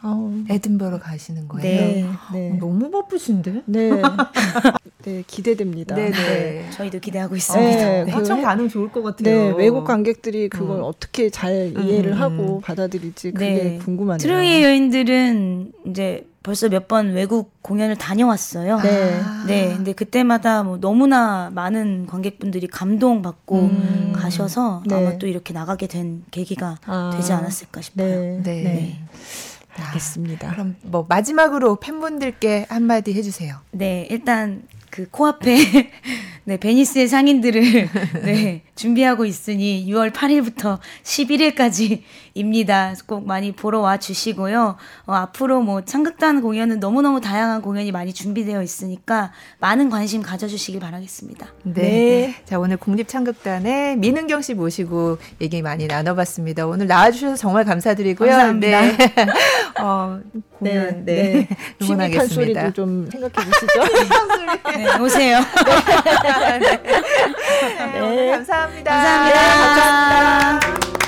아우. 에든버러 가시는 거예요? 네. 네. 너무 바쁘신데? 네. 네, 기대됩니다. 네, 네. 저희도 기대하고 있습니다. 네, 네. 하청 반응 좋을 것 같아요. 네, 외국 관객들이 그걸 음. 어떻게 잘 이해를 음, 하고 음. 받아들일지 그게 네. 궁금하네요. 트로이의 여인들은 이제 벌써 몇 번 외국 공연을 다녀왔어요. 네. 아. 네, 근데 그때마다 뭐 너무나 많은 관객분들이 감동받고 음. 가셔서 네. 아마 또 이렇게 나가게 된 계기가 아. 되지 않았을까 싶어요. 네. 네. 네. 알겠습니다. 그럼 뭐 마지막으로 팬분들께 한마디 해주세요. 네, 일단 그 코앞에 네, 베니스의 상인들을 네, 준비하고 있으니 6월 8일부터 11일까지 입니다. 꼭 많이 보러 와 주시고요. 어, 앞으로 뭐 창극단 공연은 너무너무 다양한 공연이 많이 준비되어 있으니까 많은 관심 가져주시길 바라겠습니다. 네. 네. 자, 오늘 국립창극단의 민은경 씨 모시고 얘기 많이 나눠봤습니다. 오늘 나와주셔서 정말 감사드리고요. 감사합니다. 네. 어, 공연, 네. 취미 응원하겠습니다. 판소리도 좀 생각해 보시죠. 네, 오세요. 네, 오늘 감사합니다. 감사합니다. 감사합니다.